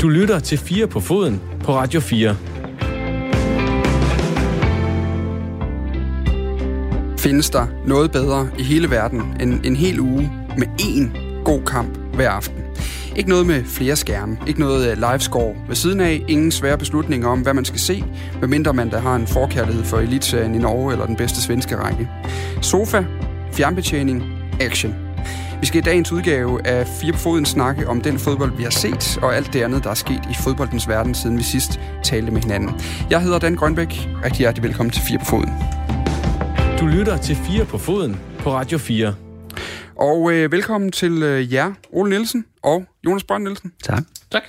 Du lytter til 4 på foden på Radio 4. Findes der noget bedre i hele verden end en hel uge med én god kamp hver aften? Ikke noget med flere skærme, ikke noget øh, livescore ved siden af, ingen svære beslutninger om, hvad man skal se, medmindre man der har en forkærlighed for elitserien i Norge eller den bedste svenske række. Sofa, fjernbetjening, action. Vi skal i dagens udgave af Fire på Foden snakke om den fodbold, vi har set, og alt det andet, der er sket i fodboldens verden, siden vi sidst talte med hinanden. Jeg hedder Dan Grønbæk. Rigtig hjertelig velkommen til Fire på Foden. Du lytter til 4 på foden på Radio 4. Og øh, velkommen til øh, jer, Ole Nielsen og Jonas Brønd Nielsen. Tak. Tak.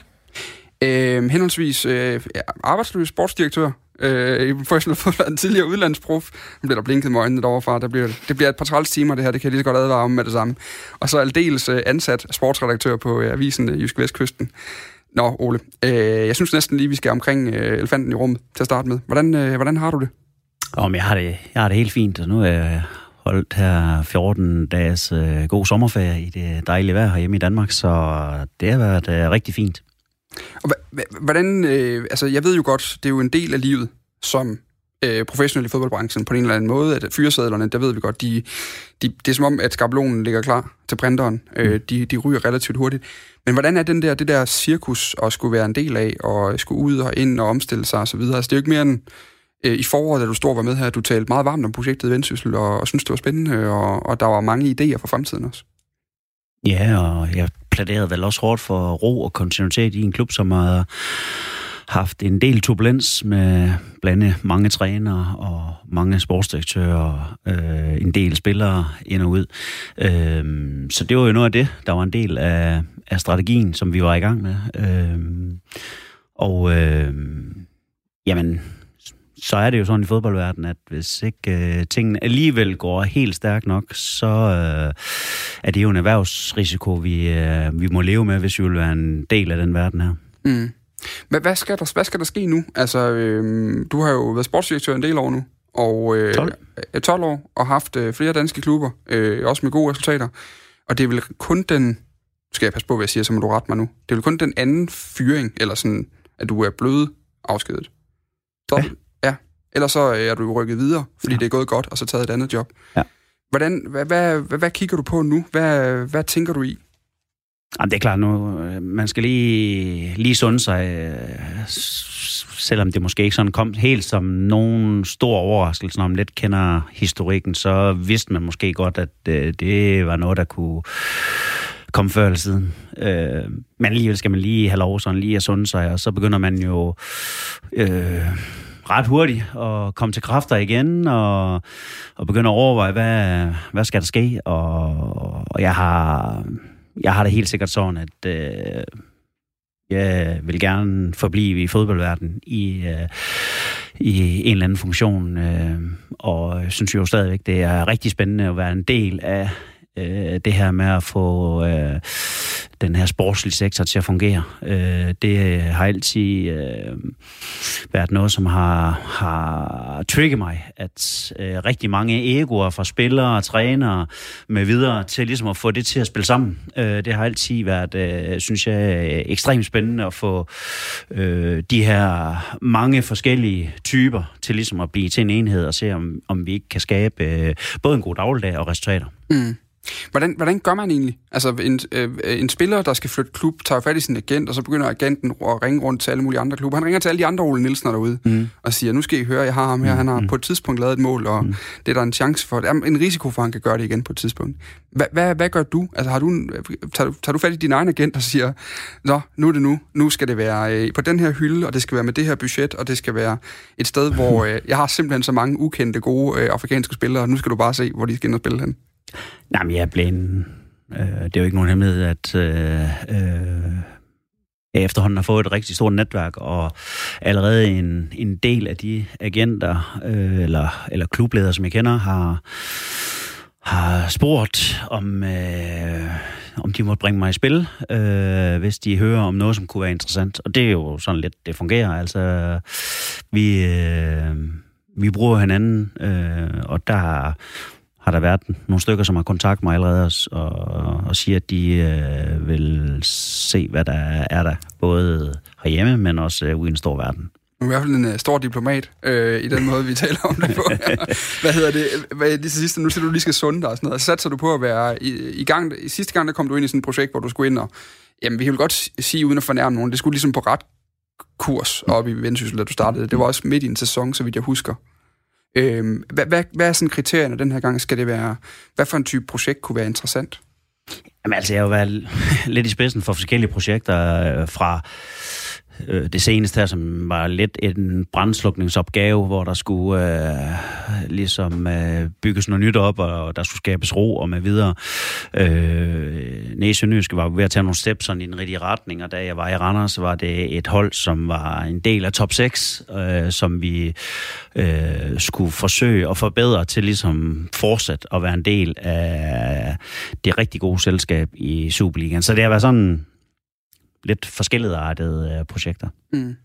Øh, henholdsvis øh, arbejdsløs sportsdirektør øh, i professionel fodbold, en tidligere udlandsprof. Nu bliver der blinket med øjnene derovre fra. Det bliver, det bliver et par træls timer, det her. Det kan jeg lige så godt advare om med det samme. Og så aldeles øh, ansat sportsredaktør på øh, avisen øh, Jysk Vestkysten. Nå, Ole. Øh, jeg synes næsten lige, vi skal omkring øh, elefanten i rummet til at starte med. Hvordan, øh, hvordan har du det? Om jeg har det, jeg har det helt fint, og nu er jeg holdt her 14 dages øh, god sommerferie i det dejlige vejr herhjemme i Danmark, så det har været øh, rigtig fint. Og hvordan, øh, altså jeg ved jo godt, det er jo en del af livet som øh, professionel i fodboldbranchen på en eller anden måde, at fyresedlerne, der ved vi godt, de, de, det er som om, at skabelonen ligger klar til printeren. Øh, de, de ryger relativt hurtigt. Men hvordan er den der, det der cirkus at skulle være en del af, og skulle ud og ind og omstille sig osv.? Altså, det er jo ikke mere end øh, i foråret, da du stod og var med her, du talte meget varmt om projektet Vendsyssel, og, og synes det var spændende, og, og der var mange idéer for fremtiden også. Ja, og jeg plæderede vel også hårdt for ro og kontinuitet i en klub, som har haft en del turbulens med blandt mange trænere og mange sportsdirektører, øh, en del spillere ind og ud. Øh, så det var jo noget af det, der var en del af, af strategien, som vi var i gang med. Øh, og øh, jamen, så er det jo sådan i fodboldverdenen, at hvis ikke øh, tingene alligevel går helt stærkt nok, så øh, er det jo en erhvervsrisiko, vi, øh, vi må leve med, hvis vi vil være en del af den verden her. Mm. Hvad, hvad, skal der, hvad skal der ske nu? Altså, øh, du har jo været sportsdirektør en del år nu, og øh, 12. øh, 12 år, og haft øh, flere danske klubber, øh, også med gode resultater. Og det er vel kun den, skal jeg passe på, hvad jeg siger, så må du rette mig nu, det er vel kun den anden fyring, eller sådan, at du er blevet afskedet. Så, Ja. ja. Ellers så øh, er du rykket videre, fordi. Ja. det er gået godt, og så taget et andet job. Ja. Hvordan, hvad, hvad, hvad, hvad kigger du på nu? Hvad, hvad tænker du i? Jamen, det er klart nu, øh, man skal lige, lige sunde sig, øh, selvom det måske ikke sådan kom helt som nogen stor overraskelse, når man lidt kender historikken, så vidste man måske godt, at øh, det var noget, der kunne komme før eller siden. Øh, men alligevel skal man lige have lov sådan lige at sunde sig, og så begynder man jo øh, ret hurtigt at komme til kræfter igen, og, og begynde at overveje, hvad, hvad skal der ske, og, og jeg har jeg har det helt sikkert sådan, at øh, jeg vil gerne forblive i fodboldverdenen i, øh, i en eller anden funktion. Øh, og jeg synes jo stadigvæk, det er rigtig spændende at være en del af øh, det her med at få øh, den her sportslige sektor til at fungere. Øh, det øh, har altid øh, været noget, som har, har trigget mig, at øh, rigtig mange egoer fra spillere og trænere med videre til ligesom at få det til at spille sammen. Øh, det har altid været, øh, synes jeg, ekstremt spændende at få øh, de her mange forskellige typer til ligesom at blive til en enhed og se, om, om vi ikke kan skabe øh, både en god dagligdag og resultater. Mm. Hvordan, hvordan gør man egentlig? Altså, en, øh, en spiller, der skal flytte klub, tager fat i sin agent, og så begynder agenten at ringe rundt til alle mulige andre klubber. Han ringer til alle de andre Ole Nielsen derude, mm. og siger, nu skal I høre, jeg har ham her, han har på et tidspunkt lavet et mål, og mm. det er der en chance for. Der er en risiko for, at han kan gøre det igen på et tidspunkt. Hvad, hvad, hvad gør du? Altså, har du, en- tager, du, tager du fat i din egen agent og siger, Nå, nu er det nu. Nu skal det være øh, på den her hylde, og det skal være med det her budget, og det skal være et sted, hvor øh, jeg har simpelthen så mange ukendte, gode øh, afrikanske spillere, og nu skal du bare se, hvor de skal ind og spille hen. Nej, men jeg er. Øh, det er jo ikke nogen hemmelighed, at øh, øh, jeg efterhånden har fået et rigtig stort netværk, og allerede en, en del af de agenter øh, eller, eller klubledere, som jeg kender, har, har spurgt, om, øh, om de måtte bringe mig i spil, øh, hvis de hører om noget, som kunne være interessant. Og det er jo sådan lidt, det fungerer. Altså, vi, øh, vi bruger hinanden, øh, og der har der været nogle stykker, som har kontaktet mig allerede og, og siger, at de øh, vil se, hvad der er der, både herhjemme, men også øh, ude i en stor verden. Du er i hvert fald en uh, stor diplomat øh, i den måde, vi taler om det på. Hvad hedder det? Hvad, lige til sidst, nu siger du, lige skal sunde dig og sådan noget. Satser du på at være i, i gang? I sidste gang, der kom du ind i sådan et projekt, hvor du skulle ind og... Jamen, vi kan godt sige, uden at fornærme nogen, det skulle ligesom på ret kurs op i Vendsyssel, da du startede. Det var også midt i en sæson, så vidt jeg husker. Øh, hvad, hvad, hvad er sådan kriterierne den her gang? Skal det være... Hvad for en type projekt kunne være interessant? Jamen altså, jeg har jo været lidt i spidsen for forskellige projekter øh, fra øh, det seneste her, som var lidt en brandslukningsopgave, hvor der skulle øh, ligesom øh, bygges noget nyt op, og der skulle skabes ro og med videre. Øh, Næsjønyske var ved at tage nogle steps sådan i den rigtige retning, og da jeg var i Randers, var det et hold, som var en del af top 6, øh, som vi øh, skulle forsøge at forbedre til ligesom fortsat at være en del af det rigtig gode selskab i Superligaen. Så det har været sådan lidt forskelligartede øh, projekter. Mm.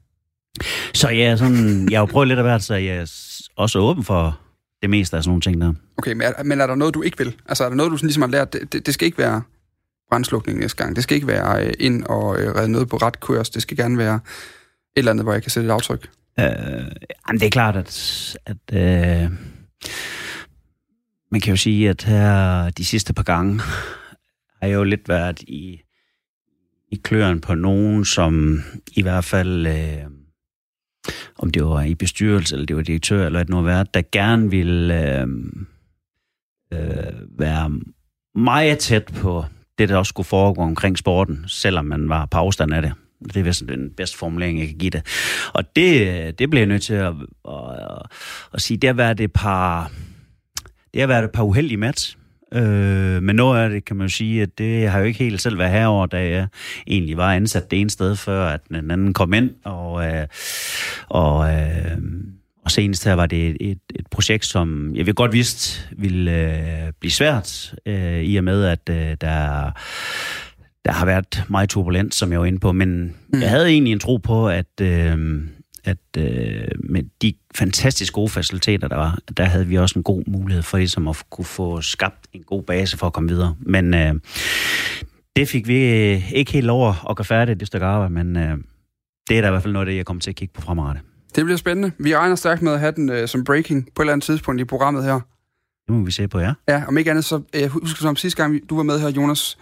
Så ja, sådan, jeg har jo prøvet lidt af hvert, så jeg er også åben for det meste af sådan nogle ting der. Okay, men er, men er der noget, du ikke vil? Altså er der noget, du sådan ligesom har lært, det, det, det skal ikke være brændslukning næste gang. Det skal ikke være øh, ind og øh, redde noget på ret kurs. Det skal gerne være et eller andet, hvor jeg kan sætte et aftryk. Øh, jamen, det er klart, at, at øh, man kan jo sige, at her de sidste par gange har jeg jo lidt været i i kløren på nogen, som i hvert fald, øh, om det var i bestyrelse, eller det var direktør, eller noget værd, der gerne ville øh, øh, være meget tæt på det, der også skulle foregå omkring sporten, selvom man var på afstand af det. Det er vist den bedste formulering, jeg kan give det. Og det, øh, det blev jeg nødt til at, at, at, at sige, det har været et par, det har været et par uheldige match. Øh, men noget af det kan man jo sige, at det har jo ikke helt selv været herover, da jeg egentlig var ansat det ene sted, før at den anden kom ind, og, øh, og, øh, og senest her var det et, et, et projekt, som jeg vil godt vidst ville øh, blive svært, øh, i og med, at øh, der der har været meget turbulent, som jeg var inde på, men mm. jeg havde egentlig en tro på, at, øh, at øh, med de fantastisk gode faciliteter, der var, der havde vi også en god mulighed for ligesom at kunne få skabt en god base for at komme videre. Men øh, det fik vi øh, ikke helt over at gøre færdigt, det stykke arbejde, men øh, det er da i hvert fald noget af det, jeg kommer til at kigge på fremadrettet. Det bliver spændende. Vi regner stærkt med at have den øh, som breaking på et eller andet tidspunkt i programmet her. Det må vi se på, ja. Ja, om ikke andet, så jeg husker som sidste gang, du var med her, Jonas.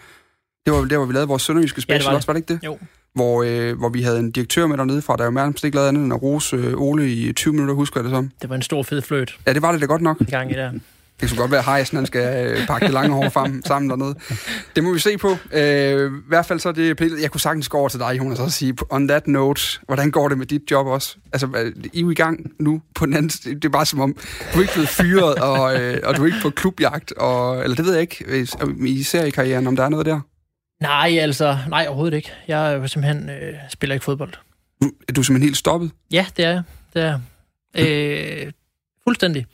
Det var vel der, hvor vi lavede vores sønderjyske special, ja, det var, det. var det ikke det? Jo hvor, øh, hvor vi havde en direktør med dernede fra, der jo nærmest ikke lavede andet end at rose øh, Ole i 20 minutter, husker jeg det som. Det var en stor fed fløjt. Ja, det var det da godt nok. I gang i der. Det kan godt være, at Heisen han skal øh, pakke det lange hår frem, sammen dernede. Det må vi se på. Øh, I hvert fald så er det... Jeg kunne sagtens gå over til dig, Jonas, og sige, on that note, hvordan går det med dit job også? Altså, I er jo i gang nu på den anden... Det er bare som om, du er ikke blevet fyret, og, øh, og du er ikke på klubjagt, og, eller det ved jeg ikke, i seriekarrieren, om der er noget der? Nej, altså, nej, overhovedet ikke. Jeg er simpelthen øh, spiller ikke fodbold. Du, er du simpelthen helt stoppet? Ja, det er jeg. Det er øh, fuldstændig.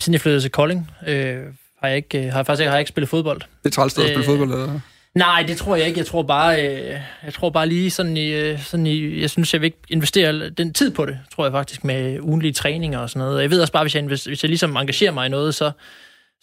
Siden jeg flyttede til Kolding, øh, har jeg ikke, øh, har jeg faktisk ikke, har jeg ikke spillet fodbold. Det er træls at spille øh, fodbold, eller? Nej, det tror jeg ikke. Jeg tror bare, øh, jeg tror bare lige sådan i, øh, sådan i, jeg synes, jeg vil ikke investere den tid på det, tror jeg faktisk, med ugenlige træninger og sådan noget. Jeg ved også bare, hvis jeg, hvis jeg ligesom engagerer mig i noget, så,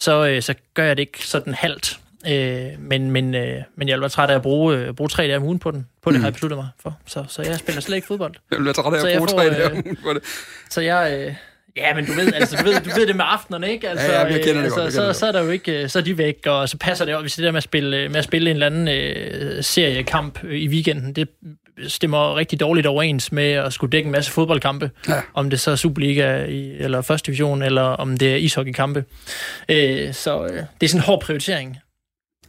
så, øh, så gør jeg det ikke sådan halvt. Øh, men, men, øh, men jeg vil være træt af at bruge, øh, bruge tre dage om ugen på den. På det mm. har jeg besluttet mig for. Så, så jeg spiller slet ikke fodbold. Jeg vil være træt af at bruge tre dage om ugen på det. Så jeg... Øh, Ja, men du ved, altså, du ved, du ved det med aftenerne, ikke? Altså, ja, ja, jeg kender det altså, godt, så, så, er der jo ikke, øh, så er de væk, og så passer det jo, hvis det der med at spille, med at spille en eller anden øh, seriekamp øh, i weekenden, det stemmer rigtig dårligt overens med at skulle dække en masse fodboldkampe, ja. om det så er Superliga i, eller første division, eller om det er ishockeykampe. Øh, så øh, det er sådan en hård prioritering.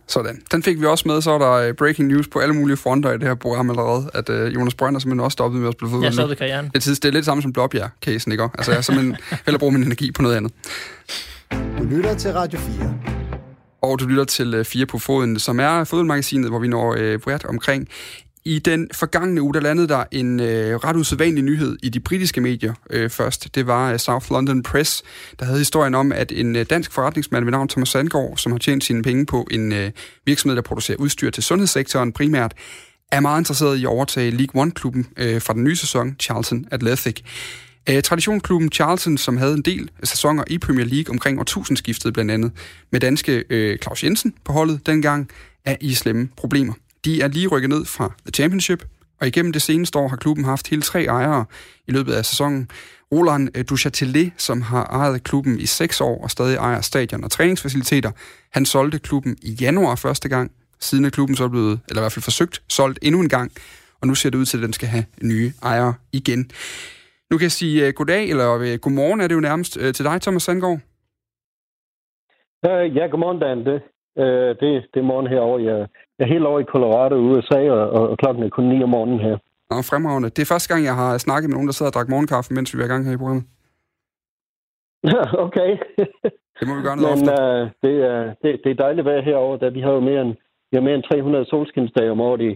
Sådan. Den fik vi også med, så er der øh, breaking news på alle mulige fronter i det her program allerede, at uh, Jonas Brønder simpelthen også stoppet med at spille fodbold. Jeg stoppede karrieren. Det, det er lidt samme som Blåbjerg-casen, ikke? Altså, jeg simpelthen hellere bruge min energi på noget andet. Du lytter til Radio 4. Og du lytter til 4 øh, på foden, som er fodboldmagasinet, hvor vi når øh, bredt omkring i den forgangne uge, der landede der en øh, ret usædvanlig nyhed i de britiske medier øh, først. Det var øh, South London Press, der havde historien om, at en øh, dansk forretningsmand ved navn Thomas Sandgaard, som har tjent sine penge på en øh, virksomhed, der producerer udstyr til sundhedssektoren primært, er meget interesseret i at overtage League One-klubben øh, fra den nye sæson, Charlton Athletic. Øh, traditionsklubben Charlton, som havde en del sæsoner i Premier League omkring årtusindskiftet blandt andet, med danske øh, Claus Jensen på holdet dengang, er i slemme problemer. De er lige rykket ned fra The Championship, og igennem det seneste år har klubben haft hele tre ejere i løbet af sæsonen. Roland eh, Duchatelet, som har ejet klubben i seks år og stadig ejer stadion og træningsfaciliteter, han solgte klubben i januar første gang. Siden er klubben så blevet, eller i hvert fald forsøgt, solgt endnu en gang, og nu ser det ud til, at den skal have nye ejere igen. Nu kan jeg sige uh, goddag, eller uh, godmorgen er det jo nærmest uh, til dig, Thomas Sandgaard. Uh, ja, godmorgen, Dan. Det, uh, det, det er morgen herovre. Jeg, jeg er helt over i Colorado, USA, og, og, og klokken er kun 9 om morgenen her. Nå, fremragende. Det er første gang, jeg har snakket med nogen, der sidder og drak morgenkaffe, mens vi er i gang her i programmet. okay. det må vi gøre noget Men, ofte. uh, det, er, det, det er dejligt vejr herovre, da vi har jo mere end, vi har mere end 300 solskinsdage om året i,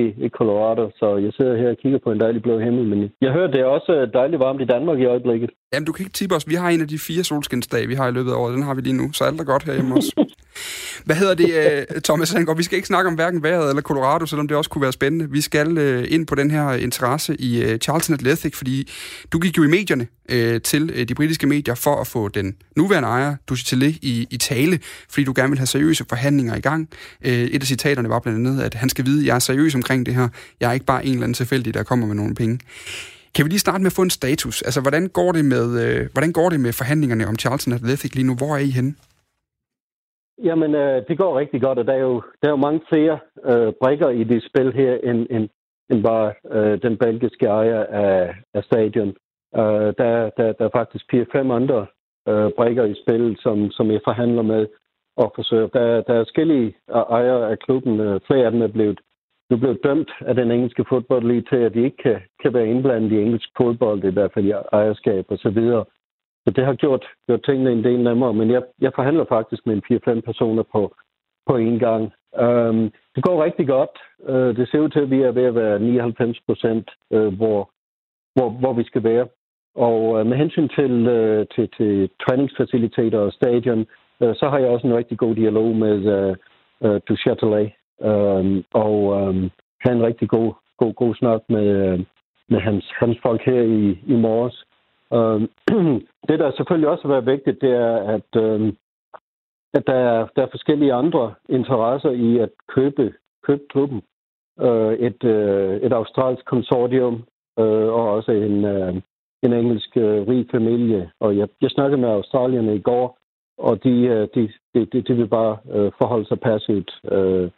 i, i Colorado, så jeg sidder her og kigger på en dejlig blå himmel. Men jeg hører, det er også dejligt varmt i Danmark i øjeblikket. Jamen, du kan ikke tippe os. Vi har en af de fire solskinsdage, vi har i løbet af året. Den har vi lige nu, så alt er godt herhjemme også. Hvad hedder det, øh, Thomas Sandgaard? Vi skal ikke snakke om hverken vejret eller Colorado, selvom det også kunne være spændende. Vi skal øh, ind på den her interesse i uh, Charlton Athletic, fordi du gik jo i medierne til de britiske medier for at få den nuværende ejer, Duchatelet, i, i tale, fordi du gerne vil have seriøse forhandlinger i gang. Et af citaterne var blandt andet, at han skal vide, at jeg er seriøs omkring det her. Jeg er ikke bare en eller anden tilfældig, der kommer med nogle penge. Kan vi lige starte med at få en status? Altså, hvordan går det med, øh, hvordan går det med forhandlingerne om Charlton Athletic lige nu? Hvor er I henne? Jamen, øh, det går rigtig godt, og der er jo, der er jo mange flere øh, brikker i det spil her, end, end, end bare øh, den belgiske ejer af, af stadion. Øh, der, der, der er faktisk fire-fem andre øh, brikker i spil, som, som jeg forhandler med og forsøger. Der, der er forskellige ejere af klubben. Øh, flere af dem er blevet, nu blevet dømt af den engelske fodbold lige til, at de ikke kan, kan være indblandet i engelsk fodbold, i hvert fald i ejerskab og så videre. Så det har gjort, gjort tingene en del nemmere, men jeg, jeg forhandler faktisk med en 4-5 personer på, på en gang. Um, det går rigtig godt. Uh, det ser ud til, at vi er ved at være 99 procent, uh, hvor, hvor, hvor vi skal være. Og uh, med hensyn til, uh, til, til træningsfaciliteter og stadion, uh, så har jeg også en rigtig god dialog med uh, uh, Du Châtelet. Øhm, og øhm, um, har en rigtig god, god, god snak med, uh, med hans, hans folk her i, i morges. Øh, det, der selvfølgelig også har været vigtigt, det er, at, øh, at der, er, der er forskellige andre interesser i at købe, købe klubben. Øh, et, øh, et australsk konsortium øh, og også en, øh, en engelsk øh, rig familie. Og jeg, jeg snakkede med australierne i går, og de, øh, de, de, de, de vil bare øh, forholde sig passivt. Øh,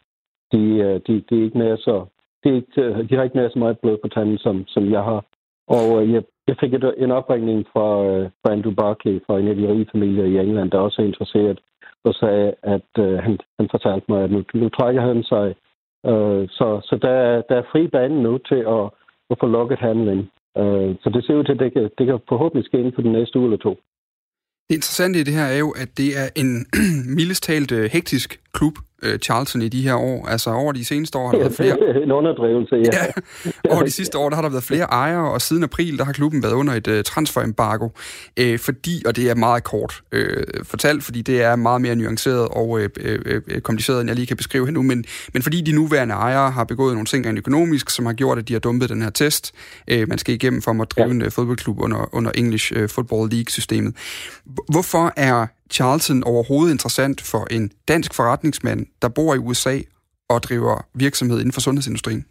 de, øh, de, de, er ikke mere så, de, er ikke, øh, de har ikke mere så meget blod på tanden, som, som jeg har. Og jeg, jeg fik et, en opringning fra, øh, fra Andrew Barkley fra en af de rige familier i England, der også er interesseret, og sagde, at øh, han, han fortalte mig, at nu, nu trækker han sig. Øh, så så der, der er fri bane nu til at, at få lukket handlen. Øh, så det ser ud til, at det kan, det kan forhåbentlig ske inden for den næste uge eller to. Det interessante i det her er jo, at det er en mildest talt øh, hektisk klub, Charlton i de her år. Altså over de seneste år har der været flere... en underdrivelse, ja. ja. Over de sidste år der har der været flere ejere, og siden april der har klubben været under et uh, transferembargo, øh, fordi, og det er meget kort øh, fortalt, fordi det er meget mere nuanceret og øh, øh, kompliceret, end jeg lige kan beskrive her nu, men, men fordi de nuværende ejere har begået nogle ting rent økonomisk, som har gjort, at de har dumpet den her test, øh, man skal igennem for at drive ja. en uh, fodboldklub under, under English uh, Football League-systemet. Hvorfor er Charlton overhovedet interessant for en dansk forretningsmand, der bor i USA og driver virksomhed inden for sundhedsindustrien?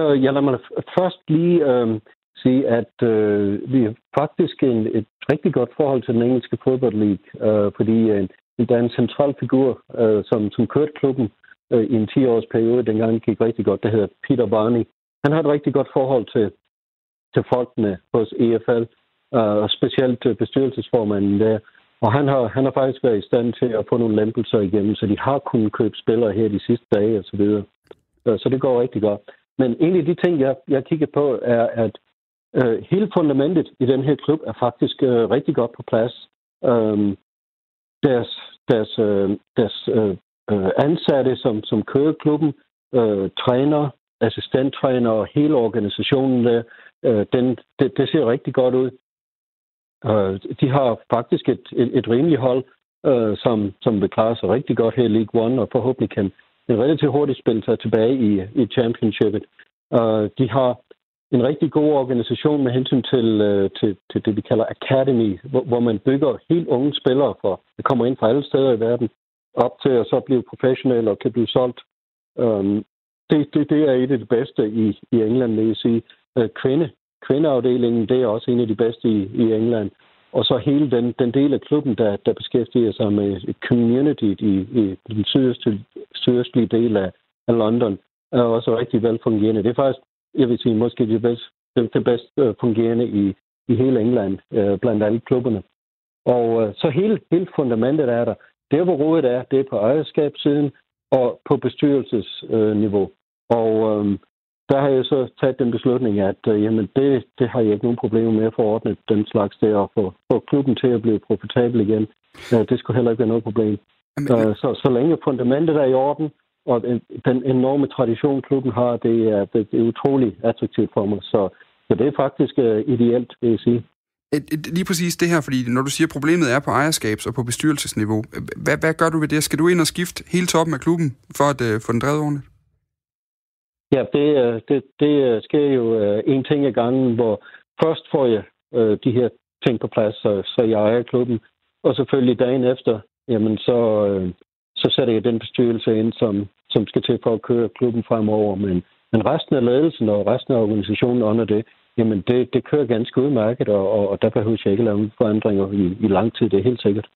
Øh, ja, lad mig først lige øh, sige, at øh, vi har faktisk en, et rigtig godt forhold til den engelske fodboldliga, øh, fordi øh, der er en central figur, øh, som, som kørte klubben øh, i en 10-års periode, dengang gik rigtig godt, der hedder Peter Barney. Han har et rigtig godt forhold til, til folkene hos EFL, Øh, og specielt øh, bestyrelsesformanden der. Og han har, han har faktisk været i stand til at få nogle lempelser igennem, så de har kunnet købe spillere her de sidste dage og så videre. Øh, så det går rigtig godt. Men en af de ting, jeg, jeg kigger på, er, at øh, hele fundamentet i den her klub er faktisk øh, rigtig godt på plads. Øh, deres deres, øh, deres øh, ansatte, som, som kører klubben, øh, træner, assistenttræner og hele organisationen der, øh, den, det, det ser rigtig godt ud. Øh, de har faktisk et, et, et rimeligt hold, øh, som, som vil klare sig rigtig godt her i League One, og forhåbentlig kan en relativt hurtigt spille sig tilbage i, i championshipet. Øh, de har en rigtig god organisation med hensyn til, øh, til, til det, vi kalder academy, hvor, hvor man bygger helt unge spillere for. der kommer ind fra alle steder i verden, op til at så blive professionelle og kan blive solgt. Um, det, det, det er et af de bedste i, i England, vil jeg sige. Øh, kvinde, kvindeafdelingen, det er også en af de bedste i, i England. Og så hele den, den del af klubben, der, der beskæftiger sig med community i, i den sydøstlige, sydøstlige del af, af London, er også rigtig velfungerende. Det er faktisk jeg vil sige, måske det bedst, det, det bedst øh, fungerende i, i hele England, øh, blandt alle klubberne. Og øh, så hele, hele fundamentet er der. Der, hvor rådet er, det er på ejerskabssiden og på bestyrelsesniveau. Og øh, der har jeg så taget den beslutning, at øh, jamen det, det har jeg ikke nogen problemer med at få ordnet den slags der, og få, få klubben til at blive profitabel igen. Øh, det skulle heller ikke være noget problem. Jamen, øh, så, så længe fundamentet er i orden, og den enorme tradition, klubben har, det er, det er utrolig attraktivt for mig. Så, så det er faktisk uh, ideelt, vil jeg sige. Lige præcis det her, fordi når du siger, at problemet er på ejerskabs- og på bestyrelsesniveau, hvad, hvad gør du ved det? Skal du ind og skifte hele toppen af klubben for at uh, få den drevet ordentligt? Ja, det, øh, det, det øh, sker jo øh, en ting ad gangen, hvor først får jeg de her ting på plads, så, så jeg ejer klubben, og selvfølgelig dagen efter, jamen så, så sætter jeg den bestyrelse ind, som, som skal til for at køre klubben fremover. Men, men resten af ledelsen og resten af organisationen under det, jamen det, det kører ganske udmærket, og, og, og der behøver jeg ikke lave forandringer i, i lang tid, det er helt sikkert.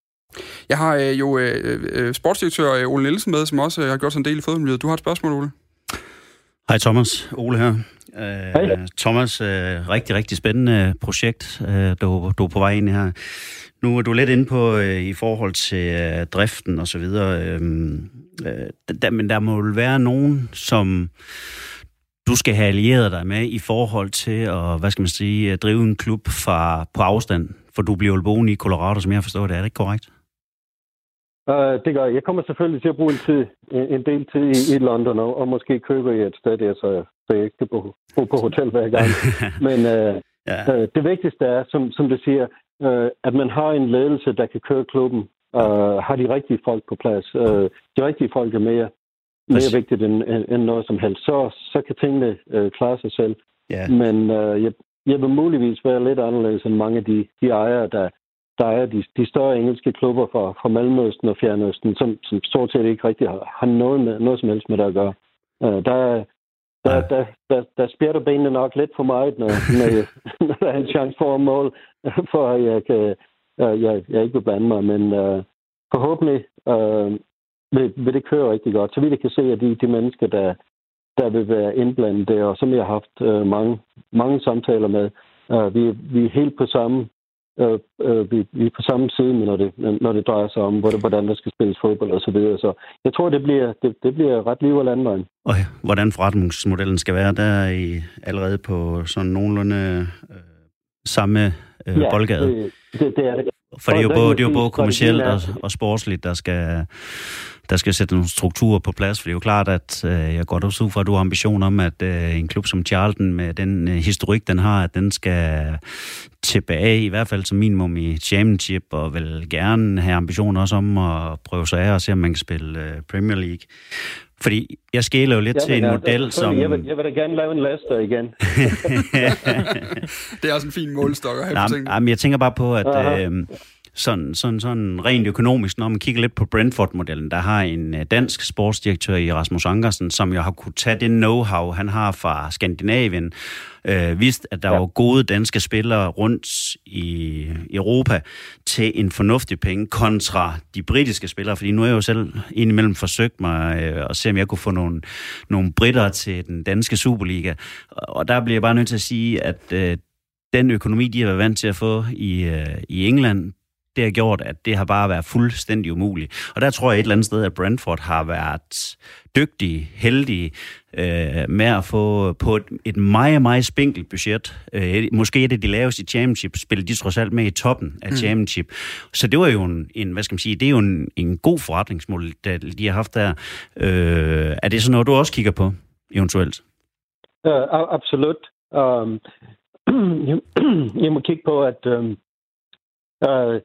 Jeg har øh, jo øh, sportsdirektør Ole Nielsen med, som også øh, har gjort sig en del i fodboldmiljøet. Du har et spørgsmål, Ole? Hej Thomas, Ole her. Uh, Hej. Thomas, uh, rigtig, rigtig spændende projekt, uh, du, du er på vej ind her. Nu er du lidt inde på øh, i forhold til øh, driften og så videre, øh, øh, der, men der må jo være nogen, som du skal have allieret dig med i forhold til at, hvad skal man sige, drive en klub fra, på afstand, for du bliver jo boende i Colorado, som jeg forstår det. Er det ikke korrekt? Uh, det gør jeg. Jeg kommer selvfølgelig til at bruge en, tid, en del tid i, i London, og, og måske køber jeg et sted der, så, så jeg ikke skal bo, bo på hotel hver gang. Men uh, ja. uh, det vigtigste er, som, som du siger, øh, at man har en ledelse, der kan køre klubben, øh, har de rigtige folk på plads. Øh, de rigtige folk er mere, mere vigtigt end, end noget som helst. Så, så kan tingene øh, klare sig selv. Ja. Men øh, jeg, jeg vil muligvis være lidt anderledes end mange af de, de ejere, der, der er de, de større engelske klubber fra, fra Mellemøsten og Fjernøsten, som, som stort set ikke rigtig har, har noget, med, noget som helst med det at gøre. Øh, der, der, der, der, der spjætter benene nok lidt for meget, når, når, jeg, når der er en chance for at måle, for at jeg, kan, jeg, jeg ikke vil blande mig. Men uh, forhåbentlig uh, vil, vil det køre rigtig godt. Så vi kan se, at de, de mennesker, der, der vil være indblandet der, og som jeg har haft uh, mange, mange samtaler med, uh, vi, vi er helt på samme øh, øh, vi, vi er på samme side, når det, når det drejer sig om, hvordan der skal spilles fodbold og så videre. Så jeg tror, det bliver, det, det bliver ret liv og landvejen. Og hvordan forretningsmodellen skal være, der er I allerede på sådan nogenlunde øh, samme øh, ja, boldgade? Det, det, det er det. For det er jo både, det er jo både kommercielt og, og sportsligt, der skal, der skal sætte nogle strukturer på plads. For det er jo klart, at øh, jeg går også ud fra, at du har ambition om, at øh, en klub som Charlton, med den øh, historik, den har, at den skal tilbage, i hvert fald som minimum i championship, og vil gerne have ambitioner også om at prøve sig af og se, om man kan spille øh, Premier League. Fordi jeg skæler jo lidt jeg til en altså, model, som... Jeg vil, jeg vil da gerne lave en Leicester igen. det er også en fin målstok at have nej, nej, men jeg tænker bare på, at øh, sådan, sådan, sådan rent økonomisk, når man kigger lidt på Brentford-modellen, der har en øh, dansk sportsdirektør i Rasmus Ankersen, som jo har kunne tage det know-how, han har fra Skandinavien, øh, vist, at der ja. var gode danske spillere rundt i Europa til en fornuftig penge kontra de britiske spillere, fordi nu er jeg jo selv indimellem forsøgt mig øh, at se, om jeg kunne få nogle, nogle britter til den danske Superliga. Og der bliver jeg bare nødt til at sige, at øh, den økonomi, de har været vant til at få i, øh, i England, det har gjort, at det har bare været fuldstændig umuligt. Og der tror jeg et eller andet sted, at Brentford har været dygtige, heldige øh, med at få på et, et meget, meget spinkelt budget. Øh, måske er det de laveste i Championship, spiller de trods alt med i toppen af mm. Championship. Så det var jo en, en, hvad skal man sige, det er jo en, en god forretningsmål, der de har haft der. Øh, er det sådan noget, du også kigger på, eventuelt? Uh, absolut. Um, jeg må kigge på, at um, uh,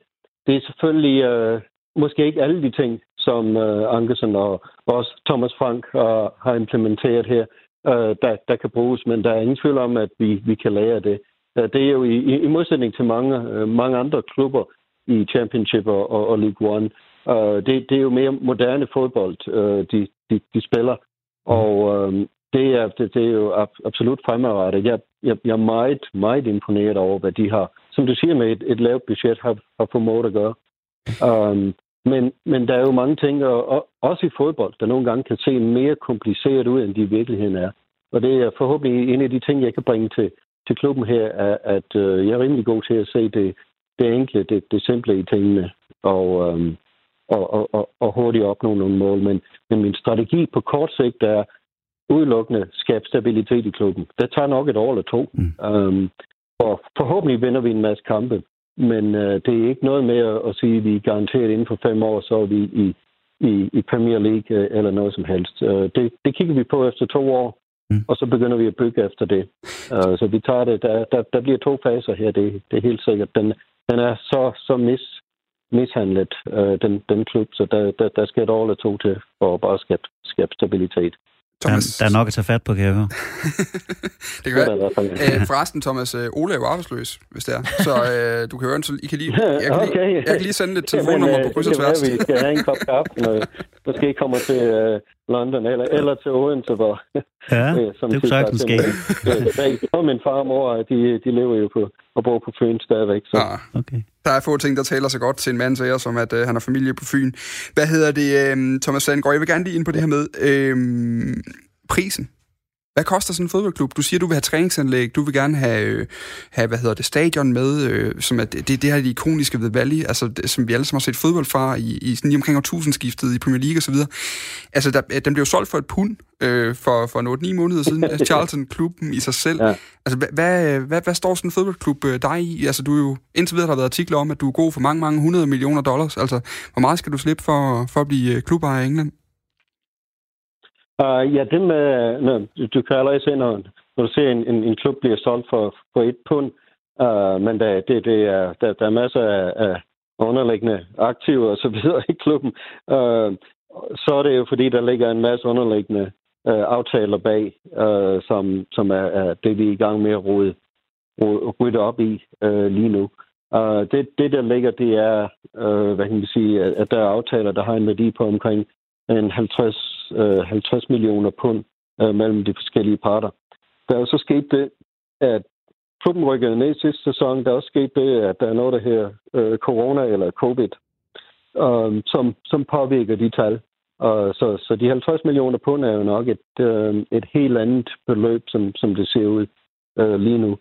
det er selvfølgelig øh, måske ikke alle de ting, som øh, Ankersen og også Thomas Frank øh, har implementeret her. øh, der, der kan bruges, men der er ingen tvivl om, at vi, vi kan lære det. Øh, det er jo i, i modsætning til mange, øh, mange andre klubber i Championship og, og, og League One. Uh, det, det er jo mere moderne fodbold, uh, de, de, de spiller. Og øh, det, er, det, det er jo absolut fremadrettet. Jeg, jeg, jeg er meget, meget imponeret over, hvad de har, som du siger med et, et lavt budget, har, har formået at gøre. Um, men, men der er jo mange ting, og, også i fodbold, der nogle gange kan se mere kompliceret ud, end de i virkeligheden er. Og det er forhåbentlig en af de ting, jeg kan bringe til, til klubben her, er, at øh, jeg er rimelig god til at se det, det enkle, det, det simple i tingene, og, øhm, og, og, og, og hurtigt opnå nogle mål. Men, men min strategi på kort sigt er udelukkende skabe stabilitet i klubben. Det tager nok et år eller to. Mm. Øhm, og forhåbentlig vinder vi en masse kampe. Men øh, det er ikke noget med at, at sige, at vi er garanteret inden for fem år, så er vi i, i, i Premier League øh, eller noget som helst. Øh, det, det kigger vi på efter to år, mm. og så begynder vi at bygge efter det. Uh, så vi tager det. Der, der, der bliver to faser her, det, det er helt sikkert. Den, den er så, så mis, mishandlet, uh, den, den klub, så der, der, der skal et år eller to til for at bare skabe, skabe stabilitet. Thomas... Der, der er nok at tage fat på, kan jeg høre. det kan være. Æ, forresten, Thomas, øh, Ole er jo arbejdsløs, hvis det er. Så øh, du kan høre en, I kan lige, jeg, kan okay. lige, jeg kan lige sende et telefonnummer Jamen, på kryds og tværs. Være, vi skal have en kop kaffe, når måske kommer til uh, London, eller, eller til Odense, hvor... Ja, som det kunne sagtens ske. Og min far og mor, de, de lever jo på og bor på Fyn stadigvæk. Så. Ah, okay. Der er få ting, der taler så godt til en mand så som at øh, han har familie på Fyn. Hvad hedder det, øh, Thomas Sandgaard? Jeg vil gerne lige ind på det her med øh, prisen. Hvad koster sådan en fodboldklub? Du siger, du vil have træningsanlæg, du vil gerne have, øh, have hvad hedder det, stadion med, øh, som er det, det her det ikoniske ved Valley, altså det, som vi alle sammen har set fodbold fra i, i sådan lige omkring årtusindskiftet i Premier League osv. Altså, der, den blev solgt for et pund øh, for, for 8-9 måneder siden, Charlton-klubben i sig selv. Ja. Altså, hvad, hvad, hvad står sådan en fodboldklub øh, dig i? Altså, du er jo, indtil videre der har været artikler om, at du er god for mange, mange hundrede millioner dollars. Altså, hvor meget skal du slippe for, for at blive øh, klubejer i England? Uh, ja, det med, når, du kan allerede se, når, når du ser en, en, en klub bliver solgt for, for et pund, uh, men der, det, det er, der, der er masser af, af underliggende aktiver og så videre i klubben, uh, så er det jo fordi, der ligger en masse underliggende uh, aftaler bag, uh, som, som er, er det, vi er i gang med at rode, rydde op i uh, lige nu. Uh, det, det, der ligger, det er, uh, hvad kan man sige, at der er aftaler, der har en værdi på omkring en 50, øh, 50 millioner pund øh, mellem de forskellige parter. Der er jo så sket det, at klubben rykkede ned sidste sæson. Der er også sket det, at der er noget, der her øh, corona eller covid, øh, som, som påvirker de tal. Og så, så de 50 millioner pund er jo nok et, øh, et helt andet beløb, som, som det ser ud øh, lige nu.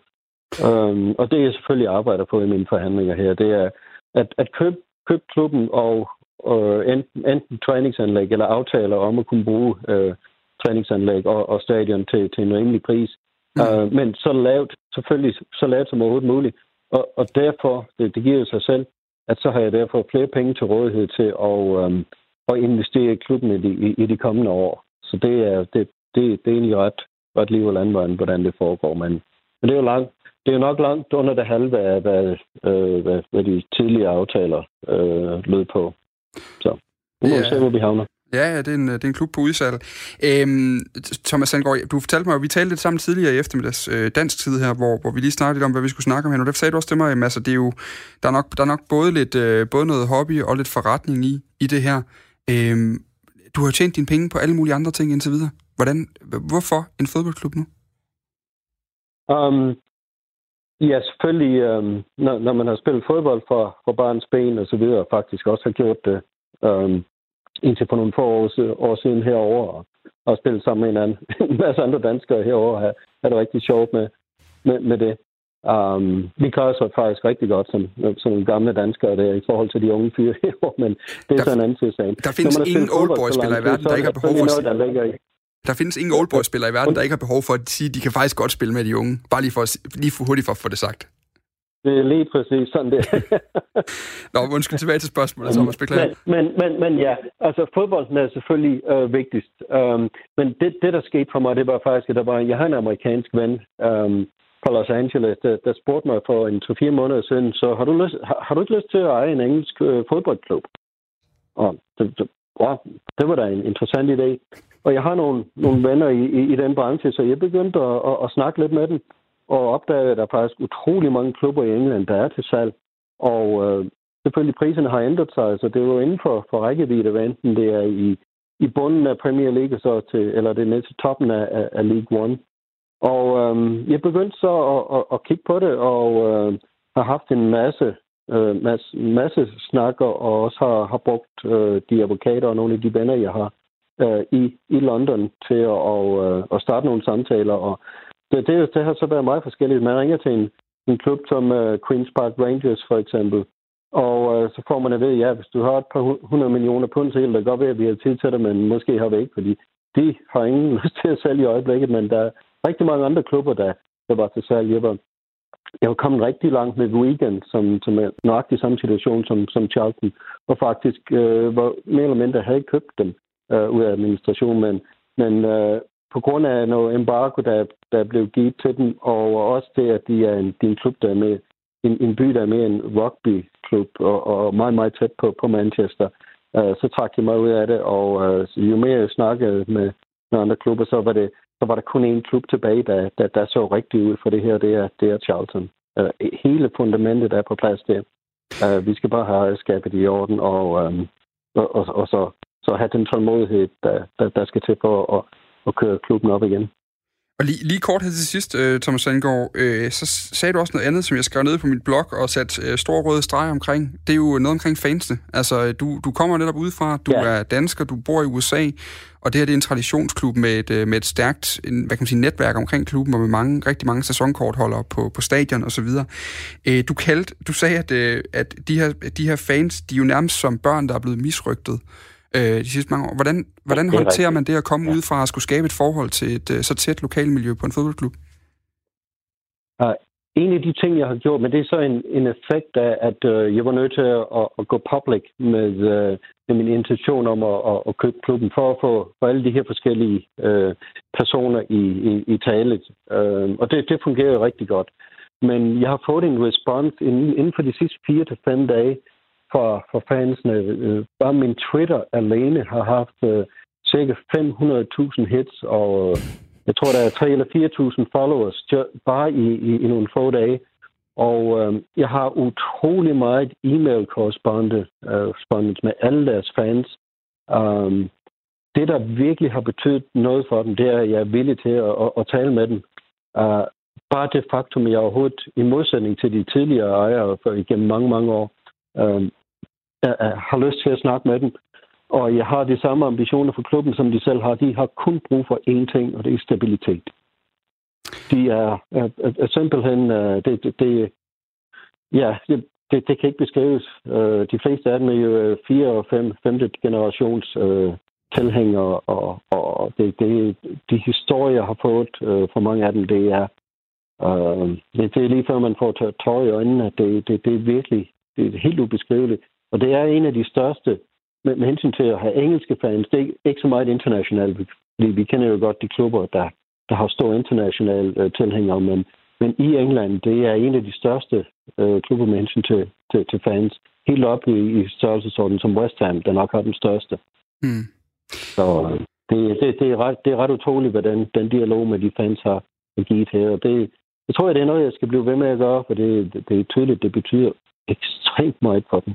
Um, og det jeg selvfølgelig arbejder på i mine forhandlinger her, det er at, at købe, købe klubben og øh, enten, enten træningsanlæg eller aftaler om at kunne bruge øh, træningsanlæg og, og stadion til, til en rimelig pris. Mm. Uh, men så lavt, selvfølgelig så lavt som overhovedet muligt. Og, og derfor, det, det giver jo sig selv, at så har jeg derfor flere penge til rådighed til at, um, at investere i klubben i de, i, i de kommende år. Så det er, det, det, det er egentlig ret, ret liv og landvejen, hvordan det foregår. Men, men det er jo langt, det er jo nok langt under det halve af, hvad, øh, hvad, hvad de tidligere aftaler øh, lød på. Så nu må ja. vi se, hvor vi havner. Ja, ja, det er en, det er en klub på udsalg. Øhm, Thomas Sandgaard, du fortalte mig, at vi talte lidt sammen tidligere i eftermiddags øh, dansk tid her, hvor, hvor vi lige snakkede lidt om, hvad vi skulle snakke om her. Og derfor sagde du også til mig, at altså, det er jo, der, er nok, der er nok både, lidt, øh, både noget hobby og lidt forretning i, i det her. Øhm, du har tjent dine penge på alle mulige andre ting indtil videre. Hvordan, hvorfor en fodboldklub nu? Um, Ja, selvfølgelig. Øh, når, når man har spillet fodbold for, for barns ben og så videre, faktisk også har gjort det øh, indtil på nogle få år, år siden herover og, og spillet sammen med en, anden, en masse andre danskere herover har, har det rigtig sjovt med, med, med det. Um, vi klarer os faktisk rigtig godt som, som gamle danskere der, i forhold til de unge fyre herovre, men det er der, så en anden tilstand. Der findes ingen oldboy-spillere i verden, der ikke har behov for... Noget, der ligger i. Der findes ingen oldboy-spillere i verden, der ikke har behov for at sige, at de kan faktisk godt spille med de unge. Bare lige for, lige for hurtigt for at få det sagt. Det er lige præcis sådan det. Nå, undskyld tilbage til spørgsmålet, Thomas. Beklager. Men, men, men, men ja, altså fodbolden er selvfølgelig øh, vigtigst. Um, men det, det, der skete for mig, det var faktisk, at der var, jeg har en amerikansk ven um, fra Los Angeles, der, der spurgte mig for en 2-4 måneder siden, så har du, lyst, har, har du ikke lyst til at eje en engelsk øh, fodboldklub? Og det, det, wow, det var da en interessant idé og jeg har nogle, nogle venner i, i, i den branche, så jeg begyndte at, at, at snakke lidt med dem, og opdagede, at der er faktisk utrolig mange klubber i England, der er til salg. Og øh, selvfølgelig priserne har ændret sig, så det er jo inden for, for rækkevidde, hvad enten det er i, i bunden af Premier League, så til, eller det er ned til toppen af, af, af League One. Og øh, jeg begyndte så at, at, at kigge på det, og øh, har haft en masse, øh, masse, masse snakker, og også har, har brugt øh, de advokater og nogle af de venner, jeg har øh, i, i London til at, og, øh, at starte nogle samtaler. Og det, det, det har så været meget forskelligt. Man ringer til en, en klub som øh, Queen's Park Rangers for eksempel, og øh, så får man at vide, ja, hvis du har et par hundrede millioner pund til, det kan godt være, at vi har tid til det, men måske har vi ikke, fordi de har ingen lyst til at sælge i øjeblikket, men der er rigtig mange andre klubber, der, der var til salg. Jeg var, jeg var kommet rigtig langt med Wigan, som, som er nøjagtig samme situation som, som Charlton, og faktisk øh, var mere eller mindre havde købt dem øh, ud af administrationen, men, men øh, på grund af noget embargo, der, der blev givet til dem, og også det, at de er en, de er en klub, der er med, en, en by, der er mere en rugby-klub, og, og meget, meget tæt på, på Manchester, øh, så trak jeg mig ud af det, og øh, jo mere jeg snakkede med, med andre klubber, så var, det, så var der kun én klub tilbage, der, der, der så rigtig ud for det her, det er, det er Charlton. Øh, hele fundamentet er på plads der. Øh, vi skal bare have ejerskabet i orden, og, øh, og, og, og så, så have den tålmodighed, der, der, der skal til for at at køre klubben op igen. Og lige, lige kort her til sidst, uh, Thomas Sandgaard, uh, så sagde du også noget andet, som jeg skrev ned på mit blog og sat uh, store røde streger omkring. Det er jo noget omkring fansene. Altså, du, du kommer netop udefra, du ja. er dansker, du bor i USA, og det her det er en traditionsklub med et, med et stærkt en, hvad kan man sige, netværk omkring klubben, og med mange, rigtig mange sæsonkortholdere på, på stadion osv. Uh, du kaldte, du sagde, at, at de, her, de her fans, de er jo nærmest som børn, der er blevet misrygtet øh, de sidste mange år. Hvordan, hvordan ja, håndterer rigtigt. man det at komme ja. ud fra at skulle skabe et forhold til et uh, så tæt lokalmiljø på en fodboldklub? Uh, en af de ting, jeg har gjort, men det er så en, en effekt af, at uh, jeg var nødt til at, at gå public med, uh, med min intention om at, at, at købe klubben, for at få for alle de her forskellige uh, personer i, i, i talet. Uh, og det, det fungerer rigtig godt. Men jeg har fået en respons inden, inden for de sidste fire til fem dage, for, for fansene. Øh, bare min Twitter alene har haft øh, cirka 500.000 hits, og øh, jeg tror, der er 3 eller 4.000 followers bare i, i, i nogle få dage. Og øh, jeg har utrolig meget e-mail-korrespondence øh, med alle deres fans. Um, det, der virkelig har betydet noget for dem, det er, at jeg er villig til at, at, at tale med dem. Uh, bare det faktum, at jeg overhovedet, i modsætning til de tidligere ejere for igennem mange, mange år, um, jeg har lyst til at snakke med dem. Og jeg har de samme ambitioner for klubben, som de selv har. De har kun brug for én ting, og det er stabilitet. De er, er, er, er simpelthen... Øh, det, det, det, ja, det, det, det kan ikke beskrives. De fleste af dem er jo 4 og fem, femte generations øh, tilhængere, og, og det, det, de historier, jeg har fået øh, for mange af dem, det er, øh, det, det er lige før man får tøj i øjnene. Det, det, det er virkelig det er helt ubeskriveligt. Og det er en af de største med, med hensyn til at have engelske fans. Det er ikke, så meget internationalt, fordi vi kender jo godt de klubber, der, der har stor international øh, tilhængere, men, men i England, det er en af de største øh, klubber med hensyn til, til, til fans. Helt op i, i størrelsesorden som West Ham, der nok har den største. Mm. Så øh, det, det, det, er ret, det er ret utroligt, hvad den, den dialog med de fans har givet her. Og det, jeg tror, det er noget, jeg skal blive ved med at gøre, for det, det, det er tydeligt, det betyder ekstremt meget for dem.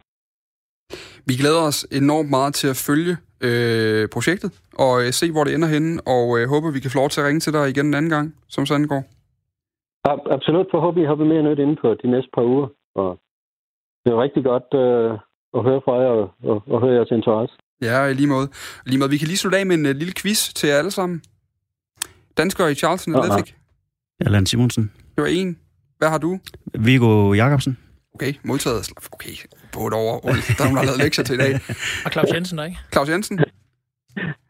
Vi glæder os enormt meget til at følge øh, projektet og øh, se, hvor det ender henne, og øh, håber, vi kan få lov til at ringe til dig igen en anden gang, som Sandgaard. Absolut, for håber, I har mere nyt inde på de næste par uger. Og det er rigtig godt øh, at høre fra jer og, og, og høre jeres interesse. Ja, i lige måde. I lige måde. Vi kan lige slutte af med en uh, lille quiz til jer alle sammen. Dansker i Charlton Athletic. Allan Simonsen. Det var en. Hvad har du? Viggo Jacobsen. Okay, modtaget. Okay, på et år. Der er der har lavet lektier til i dag. Og Claus Jensen, der ikke? Claus Jensen?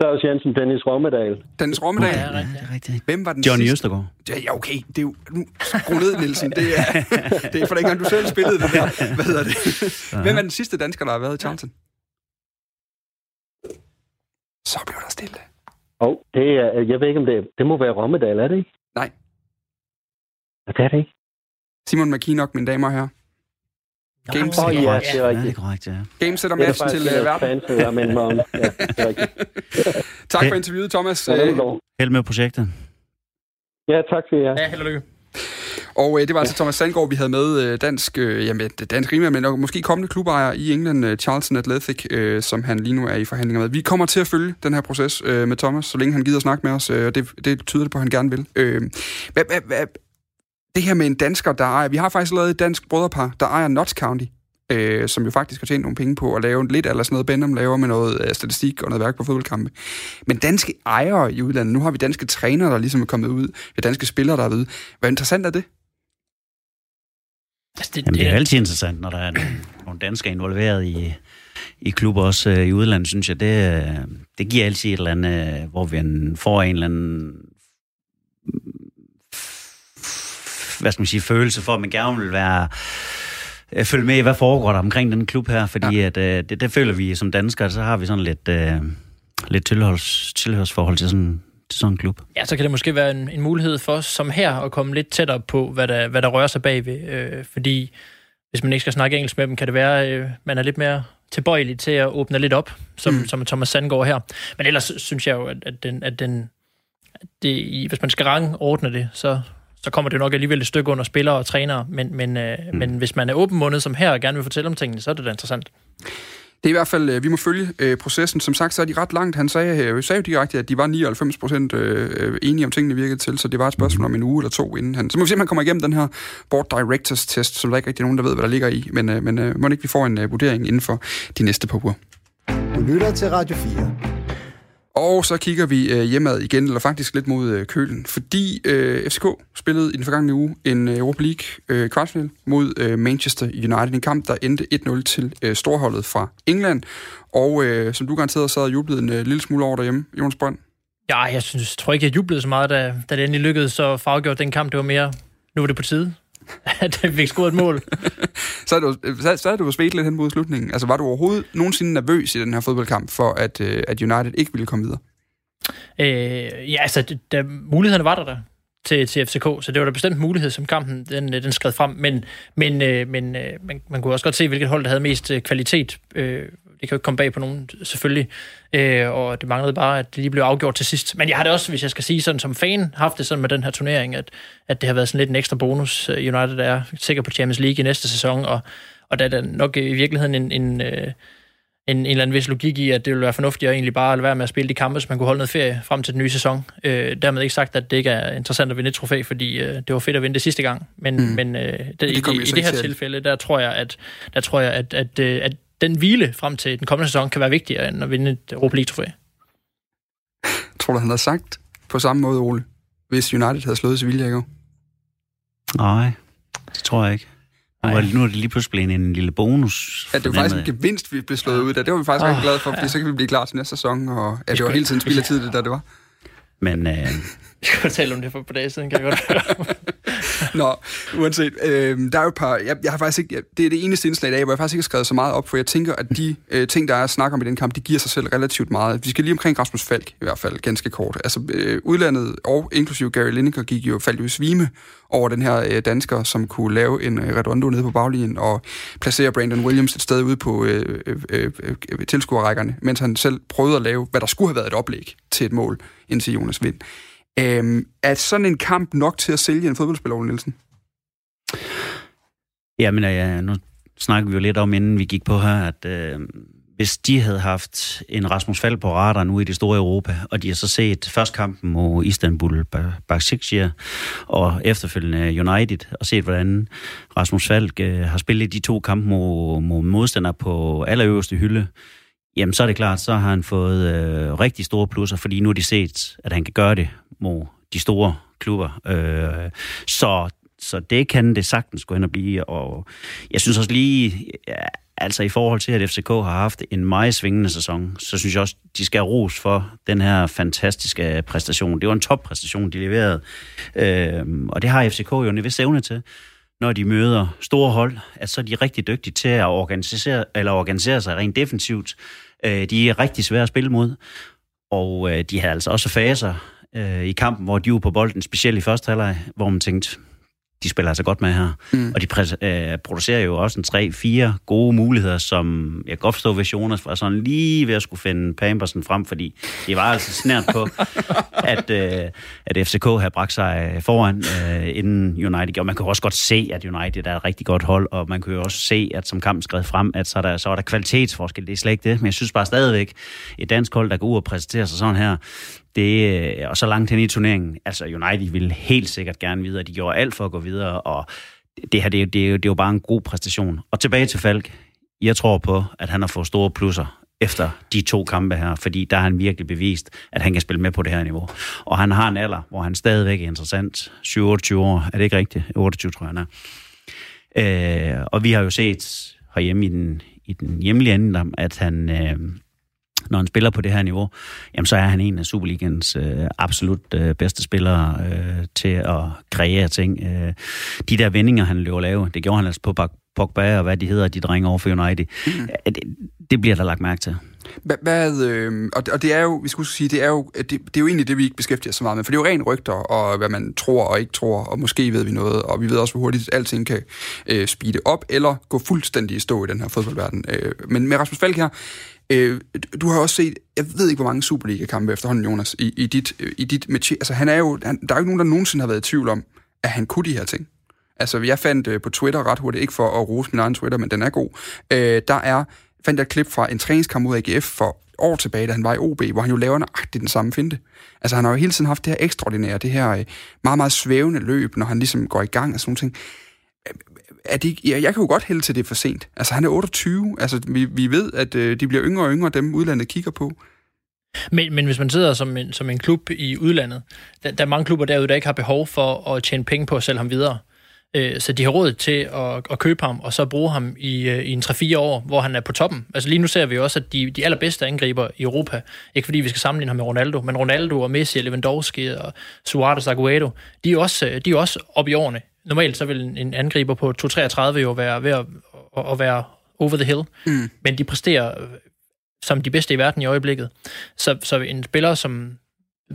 Claus Jensen, Dennis Rommedal. Dennis Rommedal? Ja, ja, rigtigt. rigtigt. Hvem var den Johnny sidste? Østergaard. Ja, ja, okay. Det er jo... Nu, skru ned, Nielsen. Det er, det er for dengang, du selv spillede det der. Hvad hedder det? Hvem er den sidste dansker, der har været i Charlton? Så blev der stille. Og oh, det er, jeg ved ikke, om det, det må være Rommedal, er det ikke? Nej. Det er det ikke. Simon McKinnock, mine damer og herrer. Game oh, ja, det er rigtigt. Ja, det er korrekt, ja. Game sætter match til uh, verden. Fans, ja, men, um, ja, det er rigtigt. Tak for interviewet, Thomas. Øh. Held med projektet. Ja, tak skal I have. Ja, held og lykke. Og øh, det var altså Thomas Sandgaard, vi havde med, øh, dansk, øh, jamen, dansk rimelig, men nok måske kommende klubejer i England, øh, Charlton Athletic, øh, som han lige nu er i forhandlinger med. Vi kommer til at følge den her proces øh, med Thomas, så længe han gider snakke med os, øh, og det, det tyder det på, at han gerne vil. Øh, hvad, hvad, hvad, det her med en dansker, der ejer... Vi har faktisk lavet et dansk brødrepar, der ejer Notts County, øh, som jo faktisk har tjent nogle penge på at lave lidt eller sådan noget, Benham laver med noget øh, statistik og noget værk på fodboldkampe. Men danske ejere i udlandet, nu har vi danske trænere, der ligesom er kommet ud, vi danske spillere, der er ude. Hvor interessant er det? Altså, det, Jamen, det er altid interessant, når der er nogle, danskere involveret i, i klubber, også øh, i udlandet, synes jeg. Det, øh, det giver altid et eller andet, øh, hvor vi en- får en eller anden hvad skal man sige, følelse for, at man gerne vil være øh, følge med i, hvad foregår der omkring den klub her, fordi ja. at, øh, det, det føler vi som danskere, så har vi sådan lidt, øh, lidt tilhørs, tilhørsforhold til sådan, til sådan en klub. Ja, så kan det måske være en, en mulighed for os som her at komme lidt tættere på, hvad der, hvad der rører sig bagved. Øh, fordi hvis man ikke skal snakke engelsk med dem, kan det være, øh, man er lidt mere tilbøjelig til at åbne lidt op, som, mm. som Thomas Sandgaard her. Men ellers synes jeg jo, at, at, den, at, den, at det, i- hvis man skal rangordne det, så, så kommer det nok alligevel et stykke under spillere og trænere. Men, men, øh, mm. men hvis man er åbenmundet som her og gerne vil fortælle om tingene, så er det da interessant. Det er i hvert fald, øh, vi må følge øh, processen. Som sagt, så er de ret langt. Han sagde, øh, sagde jo direkte, at de var 99 procent øh, enige om tingene virkede til, så det var et spørgsmål om en uge eller to inden han. Så må vi se, om han kommer igennem den her Board Directors test, som der ikke rigtig er nogen, der ved, hvad der ligger i. Men, øh, men øh, må ikke vi får en øh, vurdering inden for de næste par uger. Du lytter til Radio 4. Og så kigger vi øh, hjemad igen, eller faktisk lidt mod øh, kølen, fordi øh, FCK spillede i den forgangne uge en øh, Europa League øh, kvartfinal mod øh, Manchester United. En kamp, der endte 1-0 til øh, storholdet fra England. Og øh, som du garanteret sad og jublede en øh, lille smule over derhjemme, Jonas Brønd. Ja, jeg synes, tror ikke, jeg jublede så meget, da, da det endelig lykkedes så farvegjort den kamp. Det var mere, nu var det på tide, at vi fik scoret et mål. Så er du, så, så er du svedt lidt hen mod slutningen. Altså var du overhovedet nogensinde nervøs i den her fodboldkamp for, at, øh, at United ikke ville komme videre? Øh, ja, altså, der, mulighederne var der der til, til FCK, så det var da bestemt mulighed, som kampen den, øh, den skred frem. Men, men, øh, men øh, man, man kunne også godt se, hvilket hold, der havde mest kvalitet. Øh, det kan jo ikke komme bag på nogen, selvfølgelig. Øh, og det manglede bare, at det lige blev afgjort til sidst. Men jeg har det også, hvis jeg skal sige sådan som fan, haft det sådan med den her turnering, at, at det har været sådan lidt en ekstra bonus. Øh, United er sikker på Champions League i næste sæson, og, og der er der nok i virkeligheden en, en, øh, en, en eller anden vis logik i, at det ville være fornuftigt at egentlig bare lade være med at spille de kampe, så man kunne holde noget ferie frem til den nye sæson. Øh, dermed ikke sagt, at det ikke er interessant at vinde et trofæ, fordi øh, det var fedt at vinde det sidste gang. Men, mm. men øh, det, i, det i, så i det her tilfælde, der tror jeg, at, der tror jeg, at, at, øh, at den hvile frem til den kommende sæson kan være vigtigere end at vinde et Europa League-trofæ. Tror du, han havde sagt på samme måde, Ole, hvis United havde slået Sevilla i går? Nej, det tror jeg ikke. Nu er, nu er det lige pludselig blevet en lille bonus. Ja, det var faktisk en gevinst, vi blev slået ud af. Det var vi faktisk oh, rigtig glade for, fordi så kan vi blive klar til næste sæson. Og ja, det var hele tiden spild af tid, det der det var. Men øh, Vi kunne tale om det for et par dage siden, kan jeg godt høre. Nå, uanset. Øh, der er jo et par... Jeg, jeg har faktisk ikke... Jeg, det er det eneste indslag i dag, hvor jeg faktisk ikke har skrevet så meget op, for jeg tænker, at de øh, ting, der er at snakke om i den kamp, de giver sig selv relativt meget. Vi skal lige omkring Rasmus Falk, i hvert fald, ganske kort. Altså, øh, udlandet og inklusive Gary Lineker gik jo, faldt jo i svime over den her øh, dansker, som kunne lave en øh, redondo nede på baglinjen og placere Brandon Williams et sted ude på øh, øh, øh, øh tilskuerrækkerne, mens han selv prøvede at lave, hvad der skulle have været et oplæg til et mål, indtil Jonas Vind. Øhm, er sådan en kamp nok til at sælge en fodboldspiller, Ole Nielsen? Jamen, ja, nu snakker vi jo lidt om, inden vi gik på her, at øh, hvis de havde haft en Rasmus Fald på radar nu i det store Europa, og de har så set først kampen mod Istanbul Başakşehir og efterfølgende United, og set, hvordan Rasmus Falk øh, har spillet de to kampe mod, mod modstandere på allerøverste hylde, jamen så er det klart, så har han fået øh, rigtig store plusser, fordi nu har de set, at han kan gøre det mod de store klubber. Øh, så så det kan det sagtens gå hen og blive, og jeg synes også lige, ja, altså i forhold til, at FCK har haft en meget svingende sæson, så synes jeg også, de skal have ros for den her fantastiske præstation. Det var en toppræstation, de leverede, øh, og det har FCK jo en vis evne til når de møder store hold, at så er de rigtig dygtige til at organisere, eller organisere sig rent defensivt. Øh, de er rigtig svære at spille mod, og øh, de har altså også faser øh, i kampen, hvor de var på bolden, specielt i første halvleg, hvor man tænkte, de spiller altså godt med her. Mm. Og de præ- øh, producerer jo også en tre-fire gode muligheder, som jeg godt forstå, hvis Jonas var sådan lige ved at skulle finde Pampersen frem, fordi det var altså snært på, at, øh, at FCK havde bragt sig foran øh, inden United. Og man kan også godt se, at United er et rigtig godt hold, og man kan jo også se, at som kampen skred frem, at så er der, så er der kvalitetsforskel. Det er slet ikke det, men jeg synes bare stadigvæk, et dansk hold, der går ud og præsenterer sig sådan her, det, øh, og så langt hen i turneringen, altså United ville helt sikkert gerne videre. De gjorde alt for at gå videre, og det her, det, er, det, er, jo, det er jo bare en god præstation. Og tilbage til Falk. Jeg tror på, at han har fået store plusser efter de to kampe her, fordi der har han virkelig bevist, at han kan spille med på det her niveau. Og han har en alder, hvor han stadigvæk er interessant. 27 år, er det ikke rigtigt? 28, tror jeg, han er. Øh, og vi har jo set herhjemme i den, i den hjemlige anden, at han, øh, når han spiller på det her niveau, jamen så er han en af Superligans øh, absolut øh, bedste spillere øh, til at kreere ting. Øh, de der vendinger, han løber lave, det gjorde han altså på Pogba og hvad de hedder, de drenge over for United. Mm. Det, det bliver der lagt mærke til. Hvad, øh, og, det, og det er jo, vi skulle sige, det er jo, det, det er jo egentlig det, vi ikke beskæftiger os så meget med, for det er jo ren rygter, og hvad man tror og ikke tror, og måske ved vi noget, og vi ved også, hvor hurtigt alting kan øh, speede op, eller gå fuldstændig i stå i den her fodboldverden. Øh, men med Rasmus Falk her, Øh, du har også set, jeg ved ikke, hvor mange Superliga-kampe efterhånden, Jonas, i, i dit, øh, i dit match. Altså, han er jo, han, der er jo ikke nogen, der nogensinde har været i tvivl om, at han kunne de her ting. Altså, jeg fandt øh, på Twitter ret hurtigt, ikke for at rose min egen Twitter, men den er god. Øh, der er, fandt jeg et klip fra en træningskamp mod AGF for år tilbage, da han var i OB, hvor han jo laver nøjagtigt den samme finte. Altså, han har jo hele tiden haft det her ekstraordinære, det her øh, meget, meget svævende løb, når han ligesom går i gang og sådan nogle ting øh, er det, ja, jeg kan jo godt hælde til det for sent. Altså, han er 28. Altså, vi, vi ved, at øh, de bliver yngre og yngre, dem udlandet kigger på. Men, men hvis man sidder som en, som en klub i udlandet, der, der er mange klubber derude, der ikke har behov for at tjene penge på at sælge ham videre. Øh, så de har råd til at, at købe ham, og så bruge ham i, øh, i en 3-4 år, hvor han er på toppen. Altså lige nu ser vi også, at de, de allerbedste angriber i Europa, ikke fordi vi skal sammenligne ham med Ronaldo, men Ronaldo og Messi, Lewandowski og Suarez Aguero, de er også, de er også oppe i årene normalt så vil en angriber på 2-33 jo være ved at, at være over the hill, mm. men de præsterer øh, som de bedste i verden i øjeblikket. Så, så en spiller som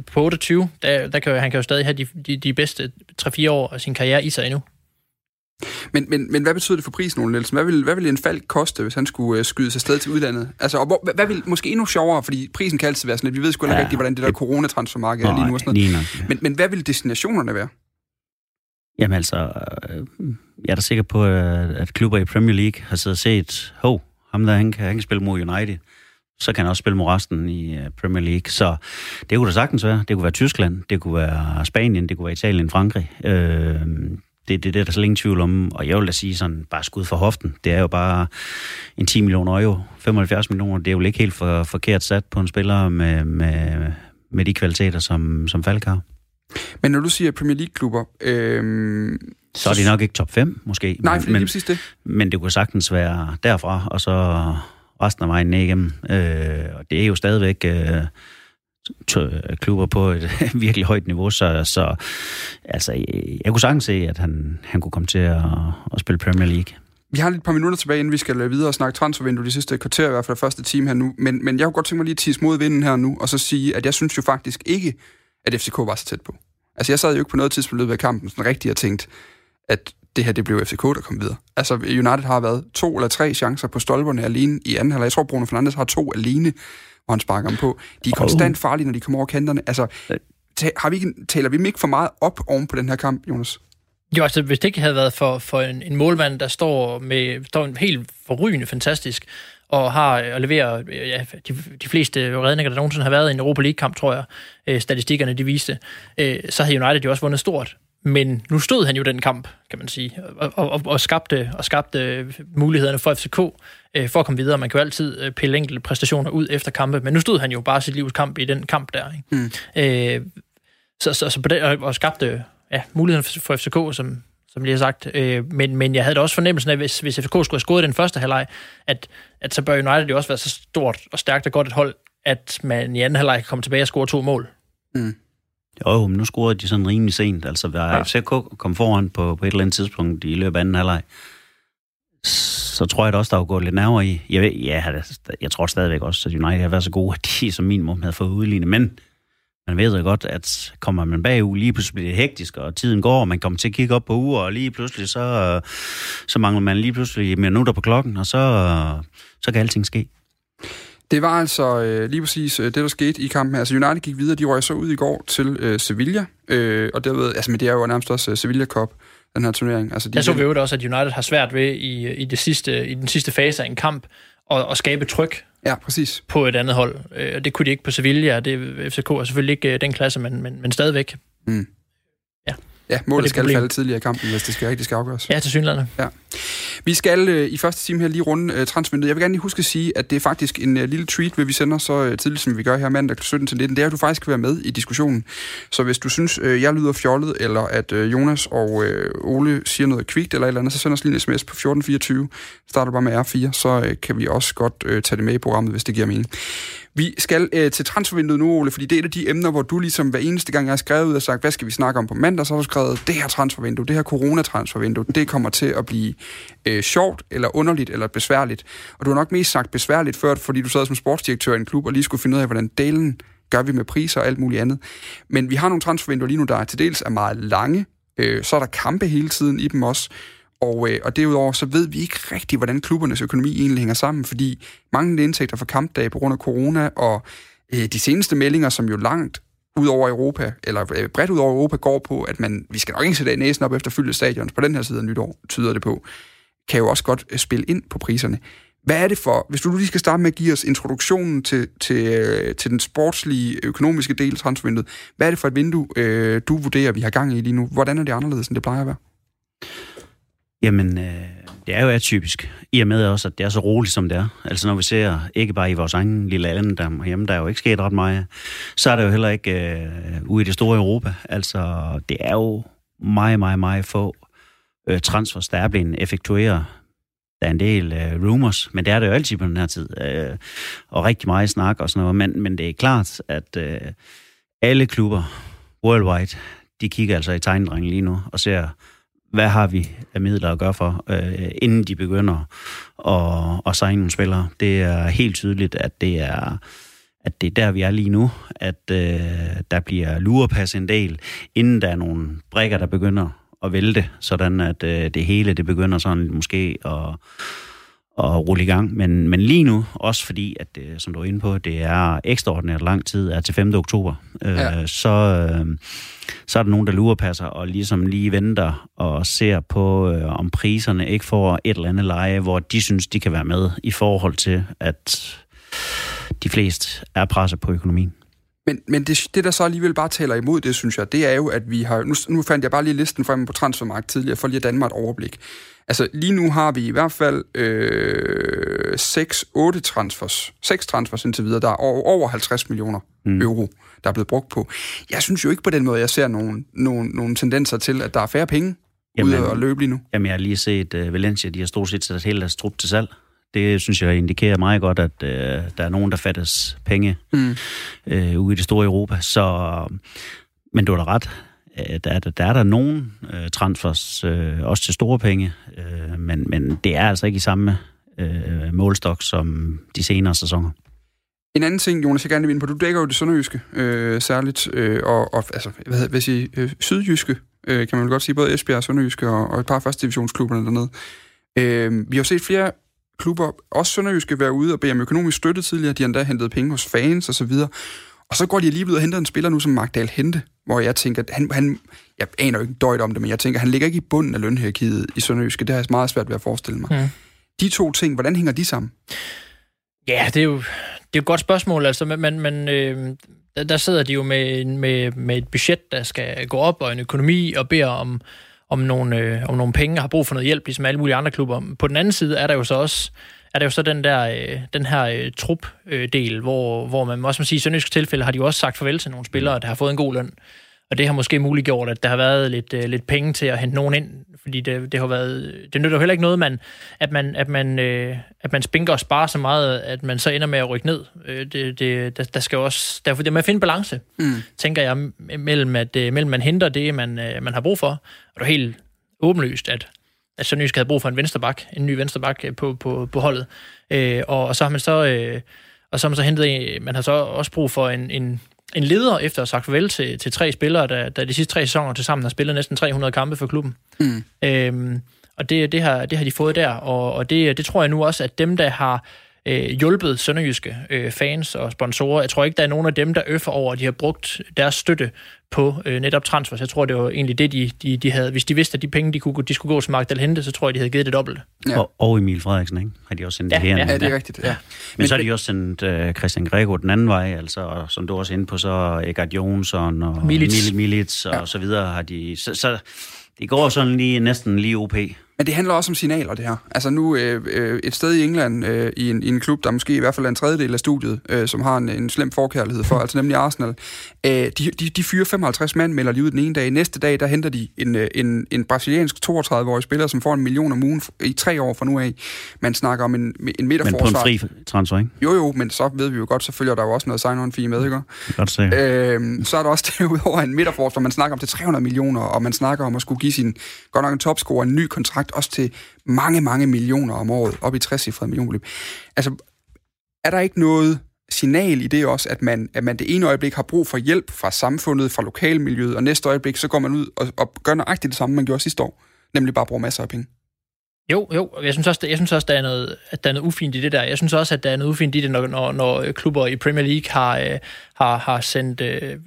på 28, der, der kan, han kan jo stadig have de, de, de bedste 3-4 år af sin karriere i sig endnu. Men, men, men hvad betyder det for prisen, Ole Nielsen? Hvad vil, hvad vil en fald koste, hvis han skulle uh, skyde sig sted til udlandet? Altså, og hvor, hvad vil måske endnu sjovere, fordi prisen kan altid være sådan lidt, vi ved sgu ikke ja, rigtigt, hvordan det der coronatransfermarked er lige nu og sådan noget. Men, men hvad vil destinationerne være? Jamen altså, øh, jeg er da sikker på, at klubber i Premier League har siddet og set, hov, ham der, han kan, han kan spille mod United. Så kan han også spille mod resten i øh, Premier League. Så det kunne da sagtens være. Det kunne være Tyskland, det kunne være Spanien, det kunne være Italien, Frankrig. Øh, det, det, det er der så længe tvivl om. Og jeg vil da sige sådan, bare skud for hoften. Det er jo bare en 10 millioner euro, 75 millioner. Det er jo ikke helt for, forkert sat på en spiller med, med, med de kvaliteter, som, som Falk har. Men når du siger Premier League-klubber... Øh, så er de nok ikke top 5, måske. Nej, for det er præcis det. Men det kunne sagtens være derfra, og så resten af vejen ned igennem. Øh, og det er jo stadigvæk øh, klubber på et virkelig højt niveau, så, så altså, jeg kunne sagtens se, at han, han kunne komme til at, at spille Premier League. Vi har lige et par minutter tilbage, inden vi skal øh, videre og snakke transfervindue de sidste kvarter, i hvert fald første time her nu. Men, men jeg kunne godt tænke mig lige at tisse mod vinden her nu, og så sige, at jeg synes jo faktisk ikke, at FCK var så tæt på. Altså, jeg sad jo ikke på noget tidspunkt ved kampen sådan rigtigt og tænkt, at det her, det blev FCK, der kom videre. Altså, United har været to eller tre chancer på stolperne alene i anden halvleg. Jeg tror, Bruno Fernandes har to alene, hvor han sparker dem på. De er konstant farlige, når de kommer over kanterne. Altså, har vi ikke, taler vi dem ikke for meget op oven på den her kamp, Jonas? Jo, altså hvis det ikke havde været for, for en, en målmand, der står med står en helt forrygende fantastisk, og har og leverer ja, de, de fleste redninger, der nogensinde har været i en Europa League-kamp, tror jeg, øh, statistikkerne de viste, øh, så havde United jo også vundet stort. Men nu stod han jo den kamp, kan man sige, og, og, og, skabte, og skabte mulighederne for FCK øh, for at komme videre. Man kan jo altid øh, pille enkelte præstationer ud efter kampe, men nu stod han jo bare sit livs kamp i den kamp der. Ikke? Mm. Øh, så, så, så på det, og, og skabte ja, muligheden for, for FCK, som, som lige har sagt. Øh, men, men jeg havde da også fornemmelsen af, hvis, hvis FCK skulle have scoret den første halvleg, at, at så bør United jo også være så stort og stærkt og godt et hold, at man i anden halvleg kan komme tilbage og score to mål. Mm. Jo, men nu scorede de sådan rimelig sent. Altså, hvad ja. FCK kom foran på, på et eller andet tidspunkt i løbet af anden halvleg, så tror jeg da også, der var gået lidt nærmere i. Jeg, ved, ja, jeg tror stadigvæk også, at United har været så gode, at de som minimum havde fået udlignet. Men man ved jo godt, at kommer man bagud, lige pludselig bliver det hektisk, og tiden går, og man kommer til at kigge op på uger, og lige pludselig så, så mangler man lige pludselig minutter på klokken, og så, så kan alting ske. Det var altså øh, lige præcis øh, det, der skete i kampen. Altså United gik videre, de røg så ud i går til øh, Sevilla, øh, og derved, altså men det er jo nærmest også uh, Sevilla Cup, den her turnering. Altså, de Jeg så vi jo også, at United har svært ved i, i, det sidste, i den sidste fase af en kamp at, at skabe tryk Ja, præcis. på et andet hold. Øh, Det kunne de ikke på Sevilla, det, FCK er selvfølgelig ikke øh, den klasse, men, men, men stadigvæk. Ja, målet skal problem. falde tidligere i kampen, hvis det skal rigtig skal afgøres. Ja, til synligheden. Vi skal øh, i første time her lige runde øh, transfervinduet. Jeg vil gerne lige huske at sige, at det er faktisk en øh, lille treat, hvad vi sender så øh, tidligt, som vi gør her mandag kl. 17 til 19. Det er, at du faktisk kan være med i diskussionen. Så hvis du synes, øh, jeg lyder fjollet, eller at øh, Jonas og øh, Ole siger noget kvikt eller et eller andet, så send os lige en sms på 1424. Starter bare med R4, så øh, kan vi også godt øh, tage det med i programmet, hvis det giver mening. Vi skal øh, til transfervinduet nu, Ole, fordi det er et af de emner, hvor du ligesom hver eneste gang, jeg har skrevet ud og sagt, hvad skal vi snakke om på mandag, så har du skrevet, det her transfervindue, det her coronatransfervindue, det kommer til at blive øh, sjovt, eller underligt, eller besværligt. Og du har nok mest sagt besværligt før, fordi du sad som sportsdirektør i en klub, og lige skulle finde ud af, hvordan delen gør vi med priser og alt muligt andet. Men vi har nogle transfervinduer lige nu, der til dels er meget lange, øh, så er der kampe hele tiden i dem også, og, øh, og derudover så ved vi ikke rigtigt, hvordan klubbernes økonomi egentlig hænger sammen, fordi mange indtægter fra kampdage på grund af corona, og øh, de seneste meldinger, som jo langt ud over Europa, eller øh, bredt ud over Europa, går på, at man, vi skal nok ikke sætte næsen op efter fyldte stadions på den her side af nytår, tyder det på, kan jo også godt øh, spille ind på priserne. Hvad er det for, hvis du nu lige skal starte med at give os introduktionen til, til, øh, til den sportslige, økonomiske del af transfervinduet, hvad er det for et vindue, øh, du vurderer, vi har gang i lige nu? Hvordan er det anderledes, end det plejer at være? Jamen, øh, det er jo atypisk. I og med også, at det er så roligt, som det er. Altså når vi ser, ikke bare i vores egen lille land der der er jo ikke sket ret meget, så er det jo heller ikke øh, ude i det store Europa. Altså, det er jo meget, meget, meget få øh, transfers, der er blevet effektueret. Der er en del øh, rumors, men det er det jo altid på den her tid. Øh, og rigtig meget snak og sådan noget. Men, men det er klart, at øh, alle klubber worldwide, de kigger altså i tegnedrengen lige nu og ser, hvad har vi af midler at gøre for, øh, inden de begynder at, at signe nogle spillere. Det er helt tydeligt, at det er, at det er der, vi er lige nu, at øh, der bliver lurepas en del, inden der er nogle brækker, der begynder at vælte, sådan at øh, det hele det begynder sådan måske at, at rulle i gang. Men, men lige nu, også fordi, at det, som du er inde på, det er ekstraordinært lang tid, er til 5. oktober, øh, Ja. så, øh, så er der nogen, der lurepasser og ligesom lige venter og ser på, øh, om priserne ikke får et eller andet leje, hvor de synes, de kan være med i forhold til, at de fleste er presset på økonomien. Men, men det, det, der så alligevel bare taler imod det, synes jeg, det er jo, at vi har... Nu, nu fandt jeg bare lige listen frem på transfermarkt tidligere, for lige at danne mig et overblik. Altså, lige nu har vi i hvert fald øh, 6-8 transfers. 6 transfers indtil videre. Der er over, over 50 millioner mm. euro, der er blevet brugt på. Jeg synes jo ikke på den måde, jeg ser nogle, nogle, nogle tendenser til, at der er færre penge Jamen- ude at løbe lige nu. Jamen, jeg har lige set uh, Valencia, de har stort set sat hele deres trup til salg. Det synes jeg indikerer meget godt, at uh, der er nogen, der fattes penge Mm. uh, ude i det store Europa. Så, men du har da ret. Der, er, der, der er der nogen uh, transfers, uh, også til store penge, uh, men, men det er altså ikke i samme uh, målstok som de senere sæsoner. En anden ting, Jonas, jeg gerne vil ind på, du dækker jo det sønderjyske øh, særligt, øh, og, og altså, hvad, hvad jeg sige, øh, sydjyske, øh, kan man vel godt sige, både Esbjerg Sønderjyske og, og et par første divisionsklubberne dernede. Øh, vi har set flere klubber, også Sønderjyske, være ude og bede om økonomisk støtte tidligere. De har endda hentet penge hos fans og så videre. Og så går de alligevel ud og henter en spiller nu som Magdal Hente, hvor jeg tænker, at han, han jeg aner jo ikke døjt om det, men jeg tænker, at han ligger ikke i bunden af lønhierarkiet i Sønderjyske. Det har jeg meget svært ved at forestille mig. Mm. De to ting, hvordan hænger de sammen? Ja, det er jo, det er jo et godt spørgsmål, altså, men, men, øh, der, der sidder de jo med, med, med et budget, der skal gå op, og en økonomi, og beder om, om, nogle, øh, om nogle penge, og har brug for noget hjælp, ligesom alle mulige andre klubber. På den anden side er der jo så også er der jo så den der øh, den her øh, trup-del, hvor, hvor man også må sige, i Sønderjyske tilfælde har de jo også sagt farvel til nogle spillere, der har fået en god løn. Og det har måske muliggjort, at der har været lidt, øh, lidt penge til at hente nogen ind, fordi det, det har været... Det nytter jo heller ikke noget, man, at, man, at, man, øh, at man spinker og sparer så meget, at man så ender med at rykke ned. Øh, det, det, der, der skal også... Derfor det med at finde balance, Mm. tænker jeg, mellem at øh, mellem man henter det, man, øh, man har brug for, og det er helt åbenlyst, at at Sønderjysk havde brug for en vensterbak, en ny vensterbak øh, på, på, på holdet. Øh, og, og så har man så... Øh, og så har man så hentet en, man har så også brug for en, en, en leder efter at have sagt farvel til, til tre spillere, der, der de sidste tre sæsoner til sammen har spillet næsten 300 kampe for klubben. Mm. Øhm, og det, det, har, det har de fået der, og, og det, det tror jeg nu også, at dem, der har øh, hjulpet sønderjyske øh, fans og sponsorer, jeg tror ikke, der er nogen af dem, der øffer over, at de har brugt deres støtte på øh, netop transfers. Jeg tror, det var egentlig det, de, de, de havde. Hvis de vidste, at de penge, de, kunne, de skulle gå til Magdal Hente, så tror jeg, de havde givet det dobbelt. Ja. Og, og Emil Frederiksen, ikke? Har de også sendt Ja, det her. ja. Ja, det er rigtigt. Ja. Ja. Men så har de også sendt øh, Christian Grego den anden vej, altså, som du også er inde på, så Egert Jonsson og Milic. Mil- og ja. så videre har de... Så, så det går sådan lige næsten lige OP. Men det handler også om signaler, det her. Altså nu øh, øh, et sted i England, øh, i, en, i en klub, der måske i hvert fald er en tredjedel af studiet, øh, som har en, en slem forkærlighed for, altså nemlig Arsenal. Øh, de, de, de fyrer 55 mand, melder de ud den ene dag. Næste dag, der henter de en, øh, en, en brasiliansk 32-årig spiller, som får en million om ugen i tre år fra nu af. Man snakker om en, en Men på en midterforsvar. fri transfer, ikke? Jo, jo, men så ved vi jo godt, så følger der jo også noget sign-on fee med, ikke? Godt. Øhm, så er der også derudover en midterforsvar, man snakker om til 300 millioner, og man snakker om at skulle give sin, godt nok en topscorer, en ny kontrakt, også til mange, mange millioner om året, op i 60 millionbeløb. Altså, er der ikke noget signal i det også, at man, at man det ene øjeblik har brug for hjælp fra samfundet, fra lokalmiljøet, og næste øjeblik, så går man ud og, og gør nøjagtigt det samme, man gjorde sidste år, nemlig bare bruge masser af penge. Jo, jo. Jeg synes også, jeg synes også der er noget, at der er noget ufint i det der. Jeg synes også, at der er noget ufint i det, når, når, når klubber i Premier League har, øh, har, har sendt øh,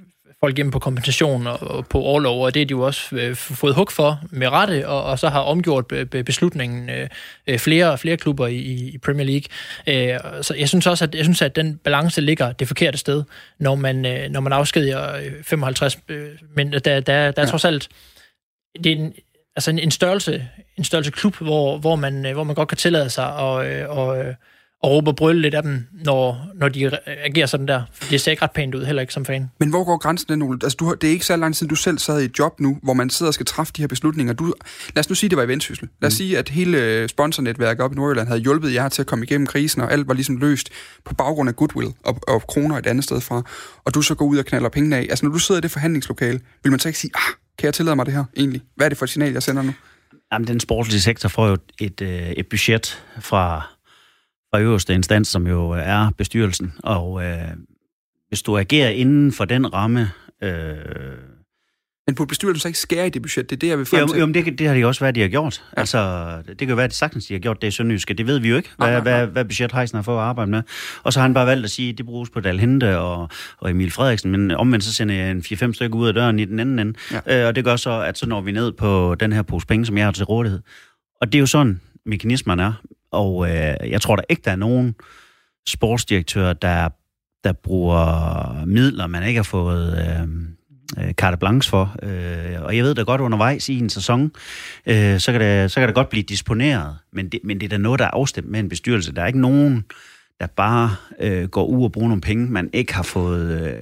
folk hjem på kompensation og, og på overlov, og det er de jo også øh, fået hug for med rette, og, og så har omgjort be, be, beslutningen øh, øh, flere og flere klubber i, i Premier League. Øh, så jeg synes også, at, jeg synes, at den balance ligger det forkerte sted, når man, øh, når man afskediger øh, 55, øh, men der, der, der er Ja. trods alt det er en, altså en, en størrelse en størrelse klub, hvor, hvor, man, hvor man godt kan tillade sig at, og, øh, og råbe og brølle lidt af dem, når, når de re- agerer sådan der. For det ser ikke ret pænt ud, heller ikke som fan. Men hvor går grænsen den, Ole? Altså, du, har- det er ikke så lang tid, du selv sad i et job nu, hvor man sidder og skal træffe de her beslutninger. Du, lad os nu sige, det var i Vendsyssel. Lad os mm. sige, at hele øh, sponsornetværket op i Nordjylland havde hjulpet jer til at komme igennem krisen, og alt var ligesom løst på baggrund af goodwill og, og kroner et andet sted fra. Og du så går ud og knaller pengene af. Altså, når du sidder i det forhandlingslokale, vil man så ikke sige, ah, kan jeg tillade mig det her egentlig? Hvad er det for et signal, jeg sender nu? Jamen, den sportslige sektor får jo et, øh, et budget fra, fra øverste instans, som jo er bestyrelsen. Og øh, hvis du agerer inden for den ramme... Øh, Men burde bestyrelsen så ikke skære i det budget? Det er det, jeg vil frem jo, til. jo, men det, det har de også været, de har gjort. Ja. Altså, det kan jo være, at de sagtens de har gjort det i Sønderjyske. Det ved vi jo ikke, Nej, hvad, nej, nej. hvad, hvad budget Heisen har fået at arbejde med. Og så har han bare valgt at sige, at det bruges på Dalhente og, og Emil Frederiksen. Men omvendt så sender jeg en 4-5 stykker ud af døren i den anden ende. Ja. Øh, og det gør så, at så når vi ned på den her pose penge, som jeg har til rådighed. Og det er jo sådan, mekanismen er. Og øh, jeg tror da ikke, der er nogen sportsdirektør, der, der bruger midler, man ikke har fået øh, øh, carte blanche for. Øh, og jeg ved da godt, undervejs i en sæson, øh, så, kan det, så kan det godt blive disponeret. Men det, men det er da noget, der er afstemt med en bestyrelse. Der er ikke nogen, der bare øh, går ud og bruger nogle penge, man ikke har fået... Øh,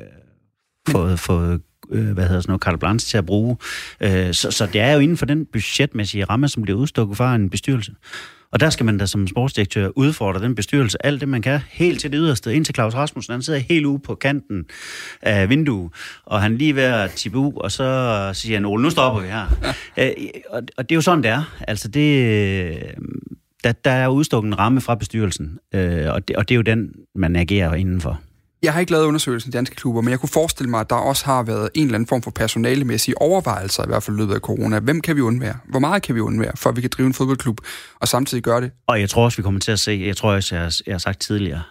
fået, fået øh, hvad hedder sådan noget, carte blanche til at bruge. Øh, så, så det er jo inden for den budgetmæssige ramme, som bliver udstukket fra en bestyrelse. Og der skal man da som sportsdirektør udfordre den bestyrelse alt det, man kan, helt til det yderste, ind til Claus Rasmussen. Han sidder helt ude på kanten af vinduet, og han lige ved at tippe ud, og så siger han, Ole, nu stopper vi her. Ja. Øh, og, og det er jo sådan, det er. Altså det... øh, Der, der er udstukket en ramme fra bestyrelsen, øh, og, det, og det er jo den, man agerer indenfor. Jeg har ikke lavet undersøgelsen i danske klubber, men jeg kunne forestille mig, at der også har været en eller anden form for personalemæssige overvejelser, i hvert fald i løbet af corona. Hvem kan vi undvære? Hvor meget kan vi undvære, for at vi kan drive en fodboldklub, og samtidig gøre det? Og jeg tror også, vi kommer til at se, jeg tror også, jeg, har- jeg har sagt tidligere,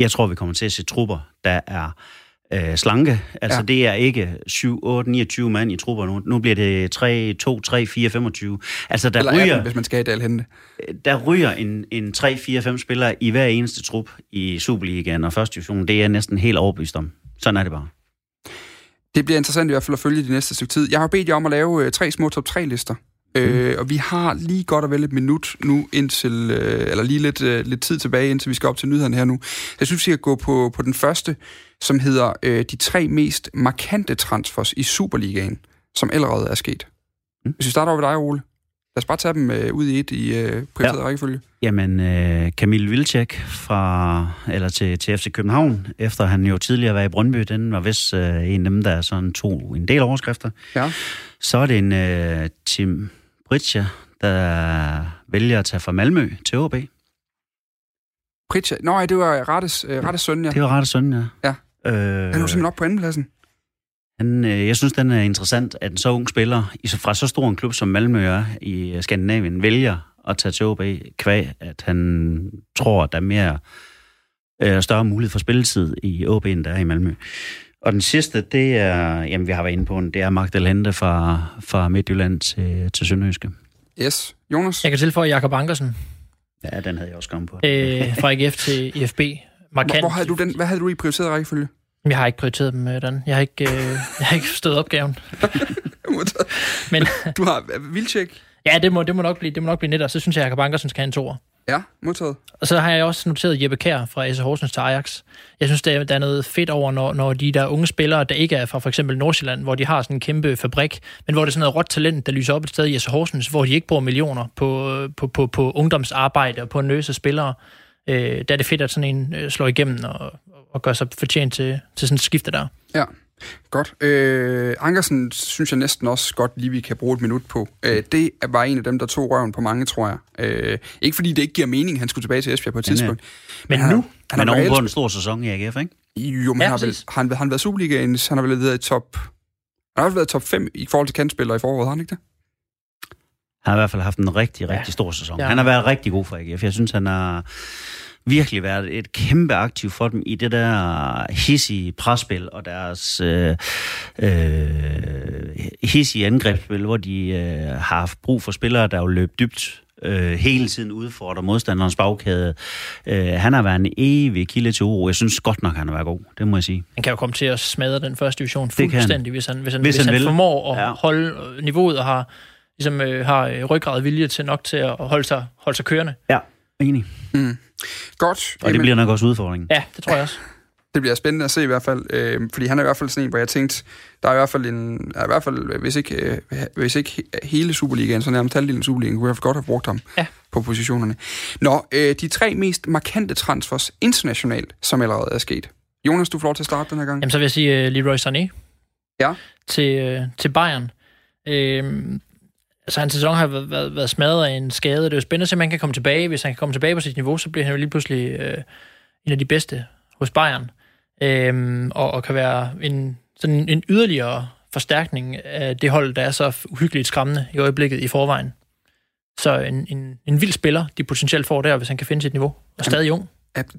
jeg tror, vi kommer til at se trupper, der er øh, slanke. Altså Ja. det er ikke 7, 8, 29 mand i trupper nu. Nu bliver det 3, 2, 3, 4, 25. Altså der Eller ryger, 18, hvis man skal i Dalhente. der ryger en, en 3, 4, 5 spillere i hver eneste trup i Superligaen og første division. Det er jeg næsten helt overbevist om. Sådan er det bare. Det bliver interessant i hvert fald at følge de næste stykke tid. Jeg har bedt jer om at lave øh, tre små top 3-lister. Øh, og vi har lige godt og vel et minut nu indtil, øh, eller lige lidt, øh, lidt tid tilbage, indtil vi skal op til nyhederne her nu. Jeg synes, vi skal gå på, på den første, som hedder øh, de tre mest markante transfers i Superligaen, som allerede er sket. Mm. Hvis vi starter over ved dig, Ole. Lad os bare tage dem øh, ud i et i øh, prioriteret ja. rækkefølge. Jamen, øh, Camille Vilcek fra, eller til, til FC København, efter han jo tidligere var i Brøndby, den var vist øh, en af dem, der sådan tog en del overskrifter. Ja. Så er det en øh, Tim Britja, der vælger at tage fra Malmø til OB. Pritja. Nå, det var Rettes, øh, Rettes søn, ja. Det var ret søn, ja. Ja. Øh, Han er jo simpelthen op på andenpladsen. Han, øh, jeg synes, den er interessant, at en så ung spiller i så- fra så stor en klub som Malmø er i øh, Skandinavien, vælger at tage til OB kvæg, at han tror, at der er mere øh, større mulighed for spilletid i OB, end der er i Malmø. Og den sidste, det er, jamen vi har været inde på den, det er Magdalente fra, fra Midtjylland til, til Sønderjyske. Yes. Jonas? Jeg kan tilføje Jakob Ankersen Ja, den havde jeg også kommet på. øh, fra AGF til IFB. Markant. Hvor, hvor havde du den, hvad havde du i prioriteret rækkefølge? Jeg har ikke prioriteret dem, øh, Dan. Jeg har ikke, øh, jeg har ikke forstået opgaven. Men Du har Vildtjek? ja, det må, det må nok blive, det må nok blive netter. Så synes jeg, at Jakob Ankersen skal have en toer. Ja, modtaget. Og så har jeg også noteret Jeppe Kær fra AC Horsens til Ajax. Jeg synes, der er, noget fedt over, når, når de der unge spillere, der ikke er fra for eksempel Nordsjælland, hvor de har sådan en kæmpe fabrik, men hvor det er sådan noget råt talent, der lyser op et sted i AC Horsens, hvor de ikke bruger millioner på, på, på, på ungdomsarbejde og på en løse spillere. Øh, der er det fedt, at sådan en øh, slår igennem og, og gør sig fortjent til, til sådan et skifte der. Ja, godt. Øh, Ankersen synes jeg næsten også godt lige, vi kan bruge et minut på. Øh, det var en af dem, der tog røven på mange, tror jeg. Øh, ikke fordi det ikke giver mening, han skulle tilbage til Esbjerg på et Men, øh, tidspunkt. Men han, nu? Han Men har ovenpå en stor sæson i AGF, ikke? Jo, men Ja, ja, han, har vel, han, han har været Superligaen, han har vel været i top... Han har også været top 5 i forhold til kantspillere i foråret, har han ikke det? Han har i hvert fald haft en rigtig, rigtig Ja. stor sæson. Ja. Han har været rigtig god for AGF. Jeg synes, han har virkelig været et kæmpe aktiv for dem i det der hissige presspil og deres øh, øh, hissige angrebsspil, hvor de øh, har haft brug for spillere, der jo løb dybt øh, hele tiden udfordrer modstanderens bagkæde. Øh, han har været en evig kilde til uro. Jeg synes godt nok, han har været god. Det må jeg sige. Han kan jo komme til at smadre den første division fuldstændig, hvis han, hvis han, Hvis hvis han formår at Ja. holde øh, niveauet og har, ligesom, øh, har øh, ryggrad vilje til nok til at holde sig, holde sig kørende. Ja, enig. Godt. Og det bliver nok også udfordringen. Ja, det tror jeg også. det bliver spændende at se i hvert fald, øh, fordi han er i hvert fald sådan en, hvor jeg tænkte, der er i hvert fald en, er i hvert fald, hvis ikke, øh, hvis ikke he- hele Superligaen, så nærmest halvdelen af Superligaen, kunne jeg godt have brugt ham Ja. på positionerne. Nå, øh, de tre mest markante transfers internationalt, som allerede er sket. Jonas, du får lov til at starte den her gang. Jamen, så vil jeg sige uh, Leroy Sané Ja. til, uh, til Bayern. Øhm, altså, hans sæson har været, været, været smadret af en skade. Det er jo spændende, at se, om han kan komme tilbage. Hvis han kan komme tilbage på sit niveau, så bliver han jo lige pludselig øh, en af de bedste hos Bayern. Øh, og, og kan være en, sådan en yderligere forstærkning af det hold, der er så uhyggeligt skræmmende i øjeblikket i forvejen. Så en, en, en vild spiller, de potentielt får der, hvis han kan finde sit niveau. Og stadig ung.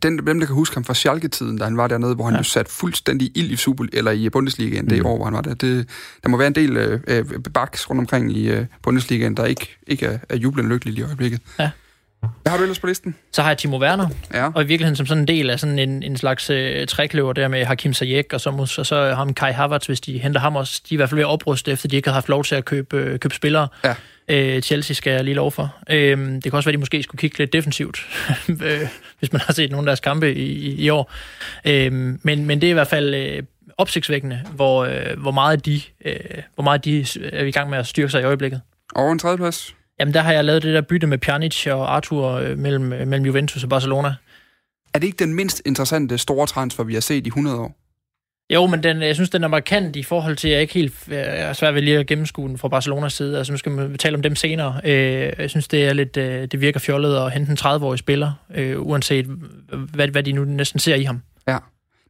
Den, dem, der kan huske ham fra Schalke-tiden, da han var dernede, hvor han ja. Jo satte fuldstændig ild i Super, eller i Bundesligaen det Mm. år, hvor han var der. Det, der må være en del øh, øh, baks rundt omkring i øh, Bundesligaen, der ikke, ikke er, er jublende lykkelige i øjeblikket. Ja. Hvad har du ellers på listen? Så har jeg Timo Werner, Ja. Og i virkeligheden som sådan en del af sådan en, en slags øh, trækløver der med Hakim Ziyech og så, og så ham Kai Havertz, hvis de henter ham også. De er i hvert fald ved at opruste, efter de ikke har haft lov til at købe, øh, købe spillere. Ja. Øh, Chelsea skal jeg lige lov for. Øh, det kan også være, at de måske skulle kigge lidt defensivt, øh, hvis man har set nogle af deres kampe i, i, i år. Øh, men, men det er i hvert fald øh, opsigtsvækkende, hvor, øh, hvor, meget de, øh, hvor meget de er i gang med at styrke sig i øjeblikket. Over en tredjeplads? Jamen, der har jeg lavet det der bytte med Pjanic og Arthur øh, mellem, øh, mellem Juventus og Barcelona. Er det ikke den mindst interessante store transfer, vi har set i 100 år? Jo, men den, jeg synes, den er markant i forhold til, at jeg ikke helt jeg er svært ved lige at gennemskue den fra Barcelonas side. Altså, nu skal man tale om dem senere. Øh, jeg synes, det er lidt, øh, det virker fjollet at hente en 30-årig spiller, øh, uanset hvad, hvad de nu næsten ser i ham.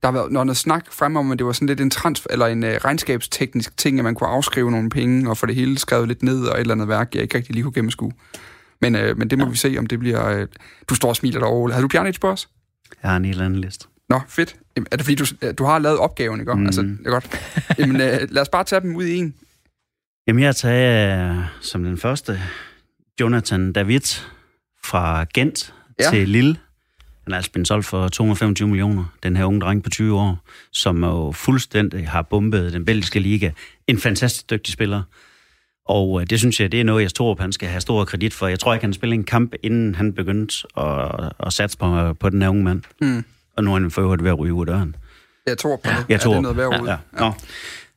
Der har været noget, noget snak frem om, at det var sådan lidt en transfer, eller en uh, regnskabsteknisk ting, at man kunne afskrive nogle penge og få det hele skrevet lidt ned og et eller andet værk, jeg ikke rigtig lige kunne gennemskue. Men, uh, men det må ja. vi se, om det bliver... Uh, du står og smiler derovre. Havde du Pjanic på os? Jeg har en helt anden liste. Nå, fedt. Jamen, Er det fordi, du, du har lavet opgaven, ikke? Mm. Mm. Altså, det er godt. Jamen, uh, lad os bare tage dem ud i en. Jamen, jeg tager øh, som den første Jonathan David fra Gent ja. til Lille. Han er altså blevet solgt for 225 millioner, den her unge dreng på 20 år, som jo fuldstændig har bombet den belgiske liga. En fantastisk dygtig spiller. Og øh, det synes jeg, det er noget, jeg tror, han skal have stor kredit for. Jeg tror ikke, han spillede en kamp, inden han begyndte at, at satse på, på den her unge mand. Mm. Og nu er han for øvrigt ved at ryge ud af døren. Jeg tror på det. Jeg tror. Er det noget værd ud? Ja, ja.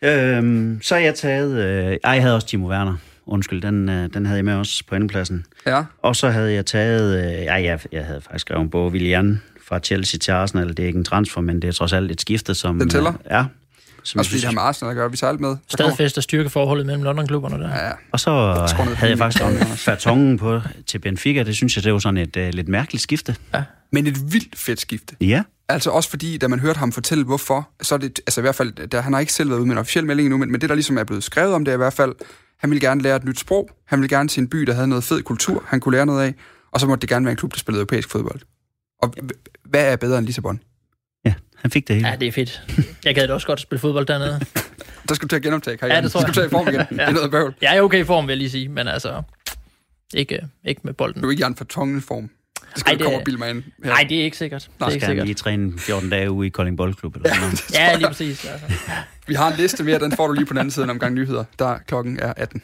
Nå. Øhm, så har jeg taget... Øh, jeg havde også Timo Werner. Undskyld, den, øh, den havde jeg med også på andenpladsen. ja. Og så havde jeg taget... Øh, ej, jeg, jeg havde faktisk skrevet en bog, Willian fra Chelsea til Arsenal. Det er ikke en transfer, men det er trods alt et skifte, som... Den tæller? Øh, ja. Som Også fordi det har med Arsenal at gøre. Vi tager alt med. Stadfæst og styrkeforholdet mellem London-klubberne der. Ja, ja. og så på havde jeg faktisk Anders. Fatongen på til Benfica. Det synes jeg, det var sådan et uh, lidt mærkeligt skifte. Men et vildt fedt skifte. Ja. Altså også fordi, da man hørte ham fortælle, hvorfor, så er det, altså i hvert fald, der, han har ikke selv været ude med en officiel melding endnu, men, men det, der ligesom er blevet skrevet om det, er i hvert fald, han ville gerne lære et nyt sprog, han ville gerne til en by, der havde noget fed kultur, han kunne lære noget af, og så måtte det gerne være en klub, der spillede europæisk fodbold. Og hvad er bedre end Lissabon? Ja, han fik det hele. Ja, det er fedt. Jeg gad da også godt spille fodbold dernede. Der skal du til at genoptage karrieren. Ja, det tror skal du tage i form igen. Det er noget bøvl. Jeg er i okay form, vil jeg lige sige, men altså, ikke, ikke med bolden. Du er ikke i en for form. Det skal Ej, du det- komme og bilde mig ind. her. Nej, det er ikke sikkert. Det er ikke skal han sikkert. lige træne 14 dage ude i Kolding Boldklub. Eller sådan noget. Ja, lige præcis. Altså. Vi har en liste mere, den får du lige på den anden side omgang nyheder, der klokken er 18.